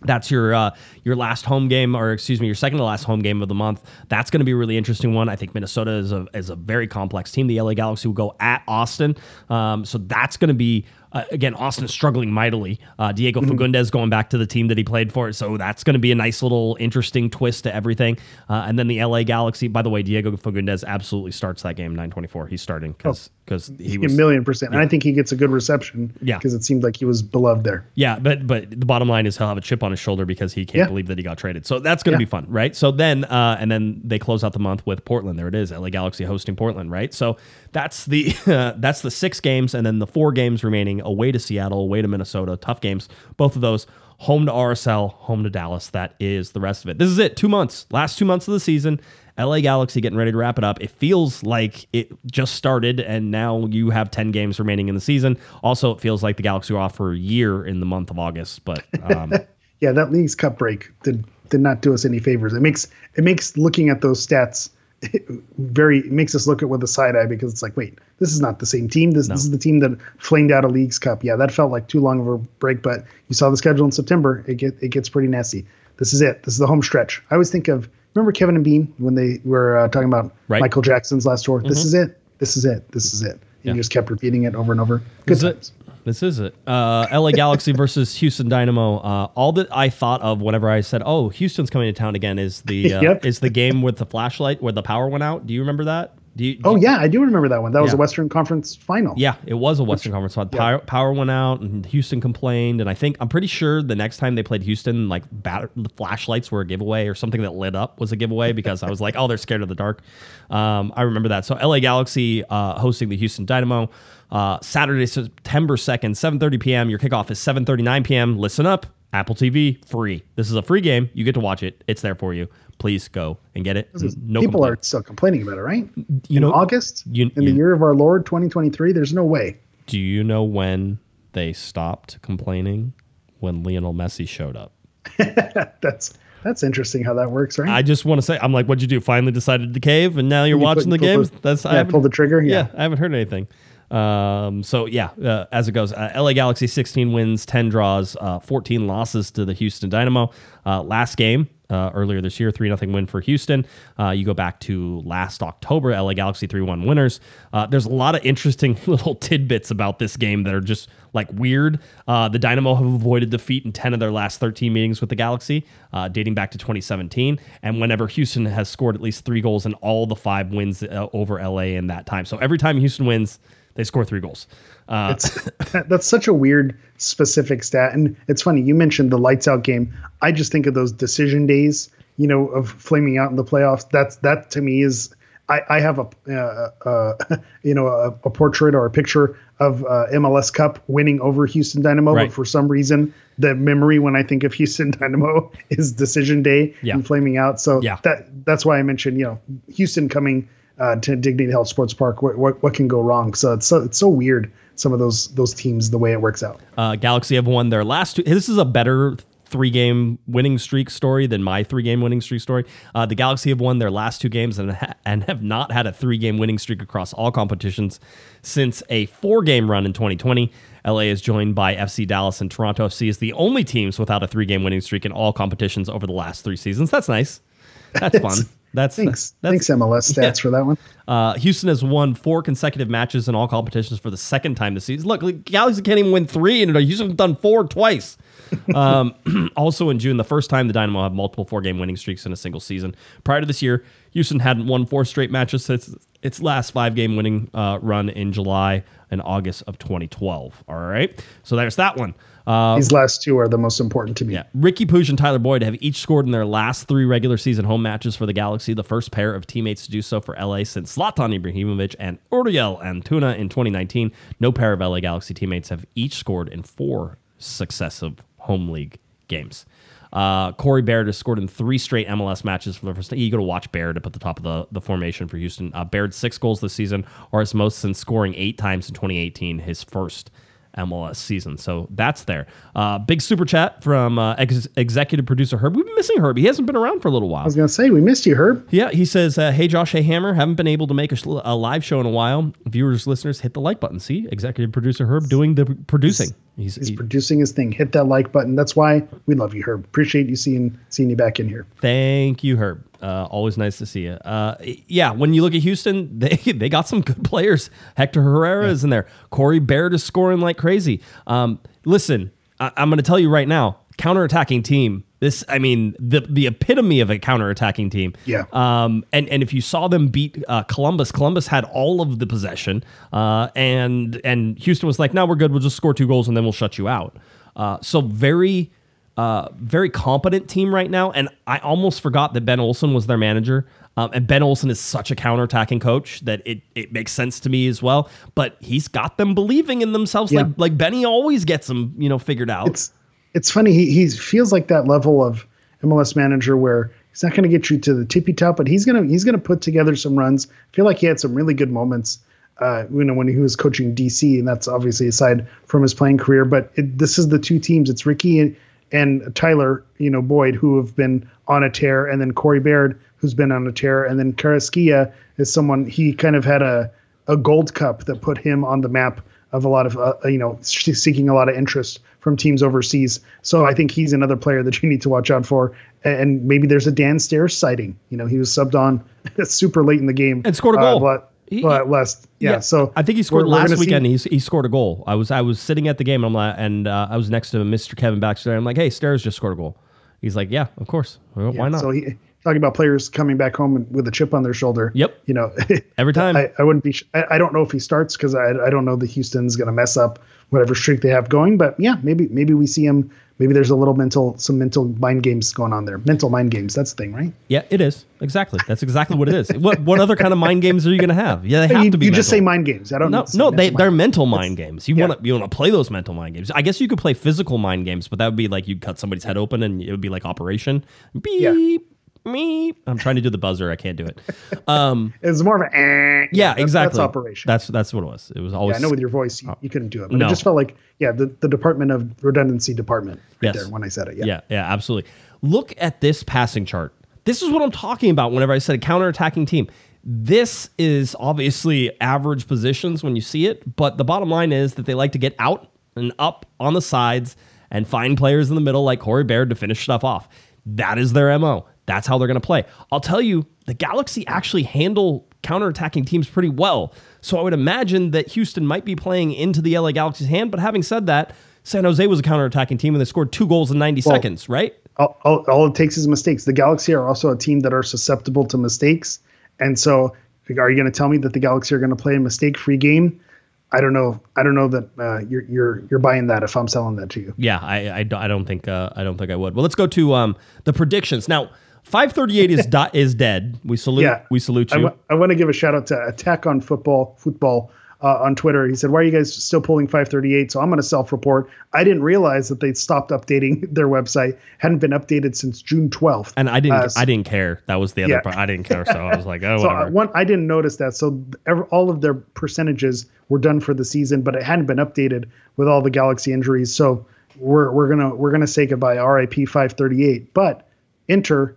That's your uh, your last home game, or excuse me, your second to last home game of the month. That's going to be a really interesting one. I think Minnesota is a is a very complex team. The LA Galaxy will go at Austin, um, so that's going to be uh, again Austin is struggling mightily. Uh, Diego Fagundes going back to the team that he played for, so that's going to be a nice little interesting twist to everything. Uh, and then the LA Galaxy. By the way, Diego Fagundes absolutely starts that game nine twenty four. He's starting because because he was a million percent. And I think he gets a good reception. Yeah. Because it seemed like he was beloved there. Yeah, but but the bottom line is he'll have a chip on his shoulder because he can't Yeah. believe that he got traded. So that's going to Yeah. be fun, right? So then uh, and then they close out the month with Portland. There it is, LA Galaxy hosting Portland, right? So that's the uh, that's the six games, and then the four games remaining away to Seattle, away to Minnesota. Tough games, both of those. home to RSL, home to Dallas. That is the rest of it. This is it. Two months, last two months of the season. LA Galaxy getting ready to wrap it up. It feels like it just started, and now you have 10 games remaining in the season. Also, it feels like the Galaxy are off for a year in the month of August. But um, yeah, that Leagues Cup break did did not do us any favors. It makes it makes looking at those stats very it makes us look at with a side eye because it's like, wait, this is not the same team. This, no. this is the team that flamed out a Leagues Cup. Yeah, that felt like too long of a break, but you saw the schedule in September. It get it gets pretty nasty. This is it. This is the home stretch. I always think of remember Kevin and Bean when they were uh, talking about right. Michael Jackson's last tour. Mm-hmm. This is it. This is it. This is it. And yeah. you just kept repeating it over and over. Good this times. This is it. Uh, LA Galaxy versus Houston Dynamo. Uh, all that I thought of whenever I said, "Oh, Houston's coming to town again," is the uh, yep. is the game with the flashlight where the power went out. Do you remember that? Do you, do oh yeah, I do remember that one. That was a Western Conference final. Yeah, it was a Western Which, Conference final. Yeah. Power, power, went out, and Houston complained. And I think I'm pretty sure the next time they played Houston, like bat- the flashlights were a giveaway, or something that lit up was a giveaway because I was like, oh, they're scared of the dark. Um, I remember that. So LA Galaxy uh, hosting the Houston Dynamo. Uh, Saturday, September 2nd, 7.30 p.m. Your kickoff is 7.39 p.m. Listen up. Apple TV, free. This is a free game. You get to watch it. It's there for you. Please go and get it. No people complaint. are still complaining about it, right? You in know, August, you, in you, the year of our Lord 2023, there's no way. Do you know when they stopped complaining? When Lionel Messi showed up. that's that's interesting how that works, right? I just want to say, I'm like, what'd you do? Finally decided to cave, and now you're you watching put, the games. The, that's yeah, I pulled the trigger. Yeah. yeah, I haven't heard anything. Um, so yeah, uh, as it goes, uh, LA Galaxy 16 wins, 10 draws, uh, 14 losses to the Houston Dynamo. Uh, last game uh, earlier this year, three nothing win for Houston. Uh, you go back to last October, LA Galaxy three one winners. there's a lot of interesting little tidbits about this game that are just like weird. the Dynamo have avoided defeat in 10 of their last 13 meetings with the Galaxy, dating back to 2017. And whenever Houston has scored at least three goals in all the five wins over LA in that time, so every time Houston wins they score three goals. Uh, that's such a weird specific stat. And it's funny, you mentioned the lights out game. I just think of those decision days, you know, of flaming out in the playoffs. That's that to me is I, I have a uh, uh, you know a, a, portrait or a picture of uh, MLS Cup winning over Houston Dynamo, right. but for some reason the memory when I think of Houston Dynamo is decision day yeah. and flaming out. So yeah. that that's why I mentioned you know Houston coming uh, to Dignity Health Sports Park. What, what, what can go wrong? So it's so it's so weird. Some of those those teams, the way it works out. Uh, Galaxy have won their last two. This is a better three game winning streak story than my three game winning streak story. Uh, the Galaxy have won their last two games and, ha- and have not had a three game winning streak across all competitions since a four game run in 2020. LA is joined by FC Dallas and Toronto FC is the only teams without a three game winning streak in all competitions over the last three seasons. That's nice. That's fun. That's thanks. That's, thanks MLS stats yeah. for that one. Uh, Houston has won four consecutive matches in all competitions for the second time this season. Look, like, Galaxy can't even win three, and Houston's done four twice. um, also in June, the first time the Dynamo had multiple four-game winning streaks in a single season. Prior to this year, Houston hadn't won four straight matches since its last five-game winning uh, run in July and August of 2012. All right, so there's that one. Uh, These last two are the most important to me. Yeah, Riqui Puig and Tyler Boyd have each scored in their last three regular season home matches for the Galaxy, the first pair of teammates to do so for LA since Zlatan Ibrahimovic and Uriel Antuna in 2019. No pair of LA Galaxy teammates have each scored in four successive home league games. Uh, Corey Baird has scored in three straight MLS matches for the first time. You got to watch Baird up at the top of the, the formation for Houston. Uh, Baird six goals this season, or his most since scoring eight times in 2018, his first MLS season. So that's there. Uh, big super chat from uh, ex- executive producer Herb. We've been missing Herb. He hasn't been around for a little while. I was going to say, we missed you, Herb. Yeah, he says, uh, Hey, Josh, hey, Hammer. Haven't been able to make a, a, live show in a while. Viewers, listeners, hit the like button. See, executive producer Herb doing the producing. He's, he's he, producing his thing. Hit that like button. That's why we love you, Herb. Appreciate you seeing seeing you back in here. Thank you, Herb. Uh, always nice to see you. Uh, yeah, when you look at Houston, they they got some good players. Hector Herrera yeah. is in there. Corey Baird is scoring like crazy. Um, listen, I, I'm going to tell you right now, counterattacking team. This, I mean, the the epitome of a counterattacking team. Yeah. Um, and and if you saw them beat uh, Columbus, Columbus had all of the possession, uh, and and Houston was like, "No, we're good. We'll just score two goals and then we'll shut you out." Uh, so very uh, very competent team right now. And I almost forgot that Ben Olsen was their manager. Um, and Ben Olsen is such a counterattacking coach that it, it makes sense to me as well. But he's got them believing in themselves, yeah. like like Benny always gets them, you know, figured out. It's it's funny. He he feels like that level of MLS manager where he's not going to get you to the tippy top, but he's gonna he's gonna put together some runs. I feel like he had some really good moments. Uh, you know, when he was coaching DC, and that's obviously aside from his playing career. But it, this is the two teams. It's Riqui and, and Tyler, you know, Boyd, who have been on a tear, and then Corey Baird, who's been on a tear, and then Carrasquilla is someone he kind of had a a gold cup that put him on the map of a lot of uh, you know seeking a lot of interest from teams overseas. So I think he's another player that you need to watch out for. And maybe there's a Dan Steres sighting. You know, he was subbed on super late in the game And scored a goal. Uh, but, He- but less, yeah, So I think he scored last weekend. He, he scored a goal. I was I was sitting at the game. And I'm like, and uh, I was next to Mr. Kevin Baxter. I'm like, hey, Steres just scored a goal. He's like, yeah, of course. Well, Yeah, Why not? So he, talking about players coming back home with a chip on their shoulder. Yep. You know, Every time. I, I wouldn't be. sh- I, I don't know if he starts because I, I don't know that Houston's going to mess up whatever streak they have going. But yeah, maybe maybe we see him. Maybe there's a little mental some mental mind games going on there. Mental mind games. That's the thing, right? yeah, it is exactly. That's exactly what it is. What what other kind of mind games are you going to have? Yeah, they have you to be. you just say mind games. I don't. No, need no, they mental they're mind. mental mind games. You yeah. want to you want to play those mental mind games. I guess you could play physical mind games, but that would be like you'd cut somebody's head open and it would be like Operation Beep Meep. I'm trying to do the buzzer. I can't do it. Um, It's more of a. Eh, yeah, that's- exactly. That's operation. That's that's what it was. It was always. yeah, I know with your voice you, you couldn't do it, but No. it just felt like yeah, the, the Department of Redundancy department right Yes. there when I said it. Yeah. Yeah, yeah, absolutely. Look at this passing chart. This is what I'm talking about whenever I said a counter-attacking team. This is obviously average positions when you see it, but the bottom line is that they like to get out and up on the sides and find players in the middle like Corey Baird to finish stuff off. That is their MO. That's how they're going to play. I'll tell you, the Galaxy actually handle counterattacking teams pretty well. So I would imagine that Houston might be playing into the LA Galaxy's hand. But having said that, San Jose was a counterattacking team and they scored two goals in 90 seconds, right? all, all, all it takes is mistakes. The Galaxy are also a team that are susceptible to mistakes. And so, are you going to tell me that the Galaxy are going to play a mistake-free game? I don't know. I don't know that uh, you're you're you're buying that if I'm selling that to you. Yeah, I, I, don't- I don't think uh, I don't think I would. Well, let's go to um, the predictions now. 538 is dot is dead. We salute Yeah, we salute you. I want to give a shout out to Attack on Football Football uh, on Twitter. He said, "Why are you guys still pulling 538?" So I'm going to self-report. I didn't realize that they'd stopped updating their website. Hadn't been updated since June 12th. and I didn't Uh, I didn't care. That was the other yeah. part. I didn't care, so I was like, oh, So uh, whatever. one, I didn't notice that. So all of their percentages were done for the season, but it hadn't been updated with all the Galaxy injuries. So we're we're gonna we're gonna say goodbye. RIP 538. But enter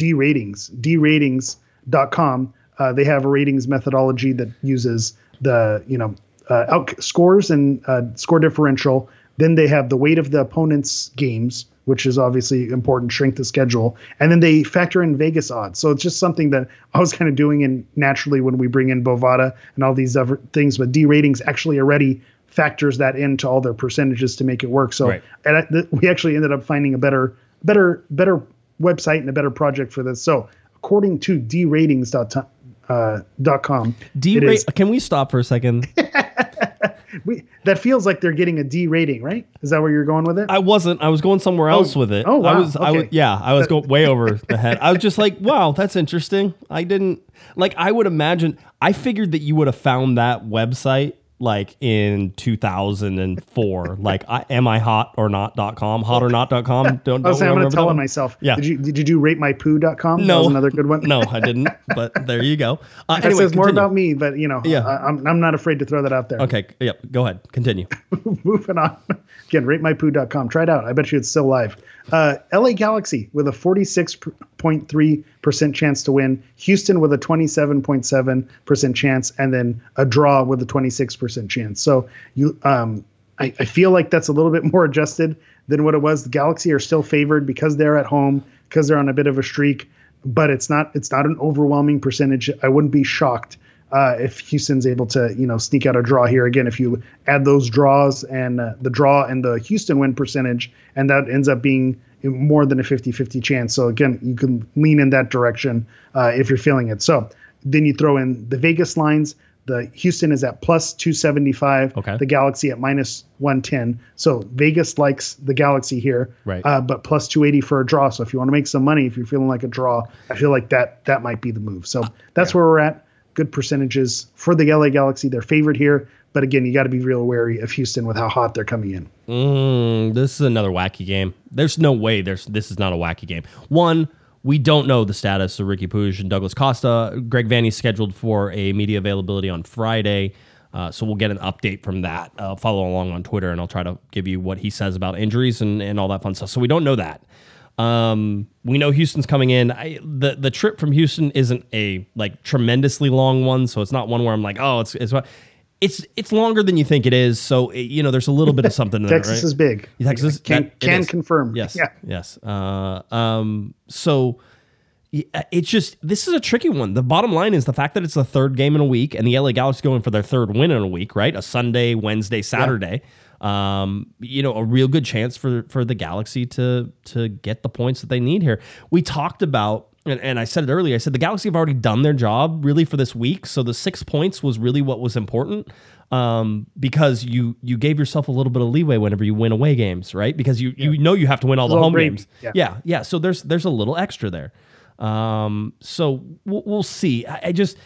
D ratings. DRatings.com. Uh, they have a ratings methodology that uses the you know uh, out scores and uh, score differential. Then they have the weight of the opponent's games, which is obviously important, shrink the schedule, and then they factor in Vegas odds. So it's just something that I was kind of doing in naturally when we bring in Bovada and all these other things. But D ratings actually already factors that into all their percentages to make it work. So Right. and I, th- we actually ended up finding a better, better, better website and a better project for this. So according to dratings.com, uh, dot com, D it rate. is- Can we stop for a second? we, that feels like they're getting a D rating, right? Is that where you're going with it? I wasn't. I was going somewhere else with it. oh, I wow, was. I was. Yeah, I was going way over the head. I was just like, wow, that's interesting. I didn't like. I would imagine. I figured that you would have found that website like in 2004 like I, am i hot or not.com hot or not.com don't, don't I was saying, I'm gonna tell on myself. Yeah. Did you did you do ratemypoo.com? no That was another good one. no i didn't but there you go uh, anyway says more about me, but you know, Yeah. I, I'm, I'm not afraid to throw that out there. okay yep go ahead continue Moving on. Again, ratemypoo.com. Try it out. I bet you it's still live. Uh, LA Galaxy with a 46.3% chance to win. Houston with a 27.7% chance, and then a draw with a 26% chance. So you, um, I, I feel like that's a little bit more adjusted than what it was. The Galaxy are still favored because they're at home, because they're on a bit of a streak. But it's not it's not an overwhelming percentage. I wouldn't be shocked uh, if Houston's able to, you know, sneak out a draw here again. If you add those draws and uh, the draw and the Houston win percentage, and that ends up being more than a 50-50 chance. So again, you can lean in that direction uh, if you're feeling it. So then you throw in the Vegas lines. The Houston is at plus 275. Okay. The Galaxy at minus 110. So Vegas likes the Galaxy here. Right. Uh, but plus 280 for a draw. So if you want to make some money, if you're feeling like a draw, I feel like that that might be the move. So that's where we're at. Good percentages for the LA Galaxy. They're favored here But again, you got to be real wary of Houston with how hot they're coming in. Mm, this is another wacky game. There's no way there's this is not a wacky game. One, we don't know the status of Riqui Puig and Douglas Costa. Greg Vanney's scheduled for a media availability on Friday. Uh, so we'll get an update from that. Uh, follow along on Twitter, and I'll try to give you what he says about injuries and, and all that fun stuff. So we don't know that. Um, we know Houston's coming in. I, the the trip from Houston isn't a like tremendously long one, so it's not one where I'm like, oh, it's it's it's it's longer than you think it is. So it, you know, there's a little bit of something. there, Texas right? is big. Texas can, that- can confirm. Yes. Yeah. Yes. Uh, um, so it's just this is a tricky one. The bottom line is the fact that it's the third game in a week, and the LA Galaxy going for their third win in a week, right? A Sunday, Wednesday, Saturday. Um, you know, a real good chance for for the Galaxy to to get the points that they need here. We talked about. And, and I said it earlier. I said the Galaxy have already done their job really for this week. So the six points was really what was important um, because you you gave yourself a little bit of leeway whenever you win away games, right? Because you you know you have to win all the home gravy, games. yeah. yeah, yeah. So there's there's a little extra there. Um, so we'll, we'll see. I, I just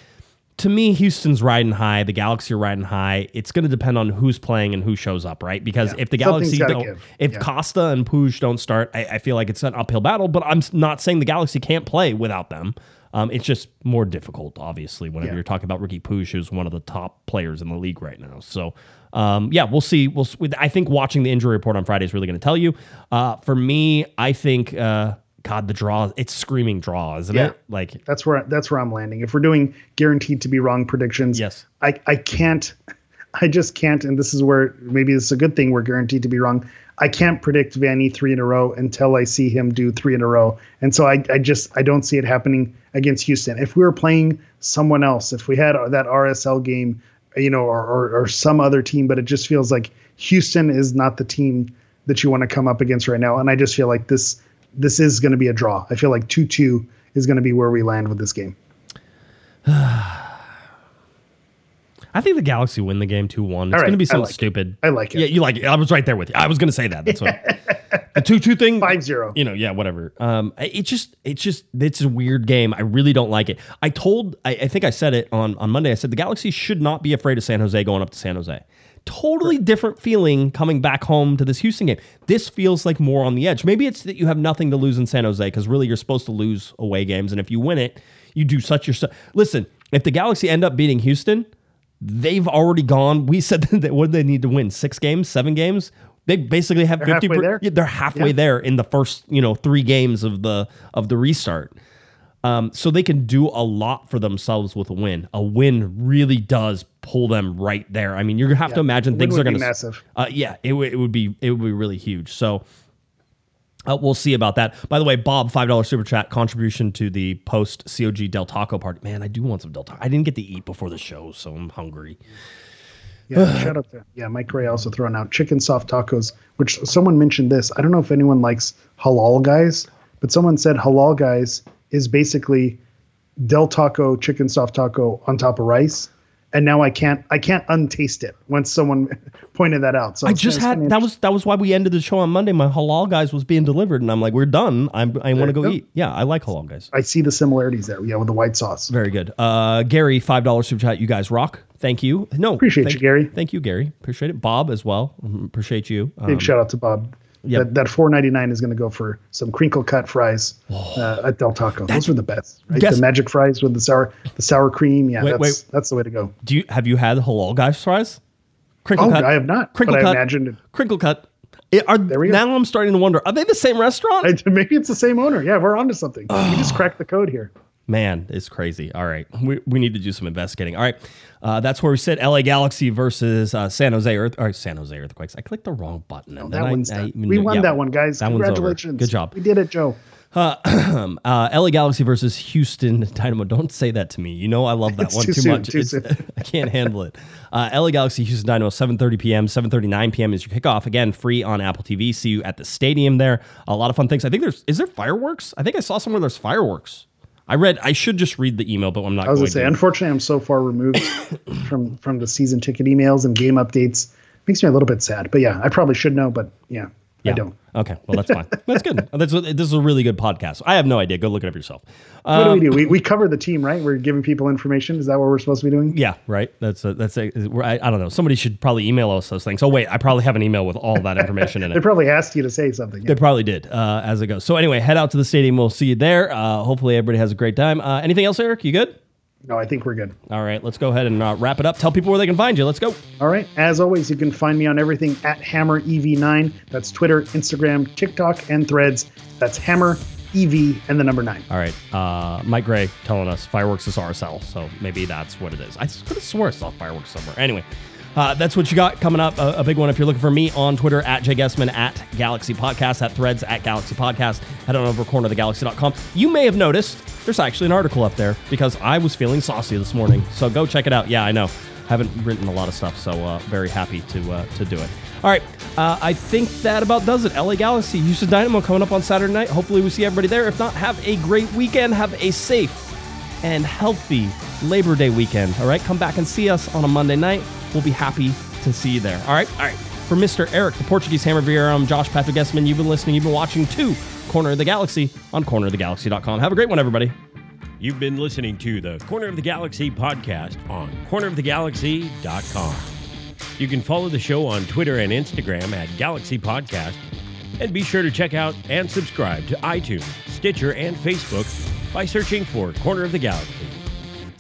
to me, Houston's riding high. The Galaxy are riding high. It's going to depend on who's playing and who shows up, right? Because if the Galaxy don't, if Yeah. Costa and Puig don't start, I, I feel like it's an uphill battle. But I'm not saying the Galaxy can't play without them. Um, it's just more difficult, obviously, whenever Yeah. you're talking about Riqui Puig, who's one of the top players in the league right now. So, um, yeah, we'll see. We'll. I think watching the injury report on Friday is really going to tell you. Uh, for me, I think, uh, God, the draw. It's screaming draw, isn't Yeah. it? Like, That's where that's where I'm landing. If we're doing guaranteed to be wrong predictions, Yes. I I can't, I just can't. And this is where maybe this is a good thing. We're guaranteed to be wrong. I can't predict Vanney three in a row until I see him do three in a row. And so I I just I don't see it happening against Houston. If we were playing someone else, if we had that RSL game, you know, or or, or some other team, but it just feels like Houston is not the team that you want to come up against right now. And I just feel like this this is going to be a draw. I feel like two two is going to be where we land with this game. I think the Galaxy win the game 2 1. It's All going to right, be I something like it. stupid. I like it. Yeah, you like it. I was right there with you. I was going to say that. That's what. the 2 2 thing. 5-0. You know, yeah, whatever. Um, it just, it's just, it's a weird game. I really don't like it. I told, I, I think I said it on, on Monday. I said the Galaxy should not be afraid of San Jose going up to San Jose. Totally different feeling coming back home to this Houston game. This feels like more on the edge. Maybe it's that you have nothing to lose in San Jose because really you're supposed to lose away games. And if you win it, you do such your. Listen, if the Galaxy end up beating Houston, they've already gone. We said that what do they need to win? Six games, seven games. They basically have They're fifty. halfway there? Yeah, they're halfway Yeah. there in the first you know three games of the of the restart. Um, so they can do a lot for themselves with a win. A win really does pull them right there. I mean, you're gonna have to imagine things are gonna be massive. Uh, yeah, it, would- it would be it would be really huge. So uh, we'll see about that. By the way, Bob, five dollars super chat contribution to the post COG Del Taco party. Man, I do want some Del Taco. I didn't get to eat before the show, so I'm hungry. Yeah, shout out to yeah, Mike Ray also throwing out chicken soft tacos, which someone mentioned this. I don't know if anyone likes halal guys, but someone said halal guys is basically Del Taco chicken soft taco on top of rice. And now I can't I can't untaste it once someone pointed that out. So I just had that was that was why we ended the show on Monday. My halal guys was being delivered, and I'm like, we're done. I'm I want to go eat. Yeah, I like halal guys. I see the similarities there. Yeah, with the white sauce. Very good. Uh, Gary, five dollars super chat. You guys rock. Thank you. No, Appreciate thank- you, Gary. Thank you, Gary. Appreciate it. Bob as well. Mhm, Appreciate you. Um, Big shout out to Bob. Yep. That that four ninety nine is going to go for some crinkle cut fries uh, at Del Taco. Those are the best. Right? Guess- the magic fries with the sour the sour cream. Yeah, Wait, that's wait. that's the way to go. do you have you had halal guys fries? Crinkle Oh, cut. I have not, Crinkle but I cut. imagined. Crinkle cut. It- are, we go. now I'm starting to wonder: Are they the same restaurant? I, maybe it's the same owner. Yeah, we're onto something. we just cracked the code here. Man, it's crazy. All right. We, we need to do some investigating. All right. Uh, that's where we sit LA Galaxy versus uh, San Jose Earth or San Jose Earthquakes. I clicked the wrong button. and That I- one's I done. we knew- won yeah, that one, guys. that one's over. Congratulations. Good job. We did it, Joe. Uh, LA Galaxy versus Houston Dynamo. Don't say that to me. You know I love that one too too, soon, much. too. I can't handle it. Uh, LA Galaxy Houston Dynamo 7:30 p.m. 7:39 p.m. is your kickoff. Again, free on Apple TV. See you at the stadium there. A lot of fun things. I think there's is there fireworks? I think I saw somewhere there's fireworks. I read. I should just read the email, but I'm not. I was going gonna say, to. unfortunately, I'm so far removed from from the season ticket emails and game updates. Makes me a little bit sad. But yeah, I probably should know. But yeah, Yeah. don't. Okay, well that's fine. That's good. That's this is a really good podcast. I have no idea. Go look it up yourself. What Um, do we do? We, we cover the team, right? We're giving people information. Is that what we're supposed to be doing? Yeah, right. That's a, that's a, I, I don't know. Somebody should probably email us those things. Oh wait, I probably have an email with all that information in it. They probably asked you to say something. They probably did uh, as it goes. So anyway, head out to the stadium. We'll see you there. Uh, hopefully everybody has a great time. Uh, anything else, Eric? You good? No, I think we're good. All right, let's go ahead and uh, wrap it up. Tell people where they can find you. Let's go. All right. As always, you can find me on everything at Hammer EV9. That's Twitter, Instagram, TikTok, and Threads. That's Hammer EV and the number nine. All right, uh, Mike Gray telling us fireworks is RSL, so maybe that's what it is. I could have swore I saw fireworks somewhere. Anyway, uh, that's what you got coming up. A, a big one. If you're looking for me on Twitter at Jay Guesman at Galaxy Podcast at Threads at Galaxy Podcast. Head on over to cornerofthegalaxy.com. You may have noticed there's actually an article up there because I was feeling saucy this morning. So go check it out. Yeah, I know. Haven't written a lot of stuff, so uh, very happy to uh, to do it. All right, uh, I think that about does it. LA Galaxy, Houston Dynamo coming up on Saturday night. Hopefully, we see everybody there. If not, have a great weekend. Have a safe and healthy Labor Day weekend. All right, come back and see us on a Monday night. We'll be happy to see you there. All right, all right. For Mr. Eric, the Portuguese Hammer Vieira, I'm Josh Patrick Guesman. You've been listening, you've been watching to Corner of the Galaxy on cornerofthegalaxy.com. Have a great one, everybody. You've been listening to the Corner of the Galaxy podcast on cornerofthegalaxy.com. You can follow the show on Twitter and Instagram at Galaxy Podcast, and be sure to check out and subscribe to iTunes, Stitcher, and Facebook by searching for Corner of the Galaxy.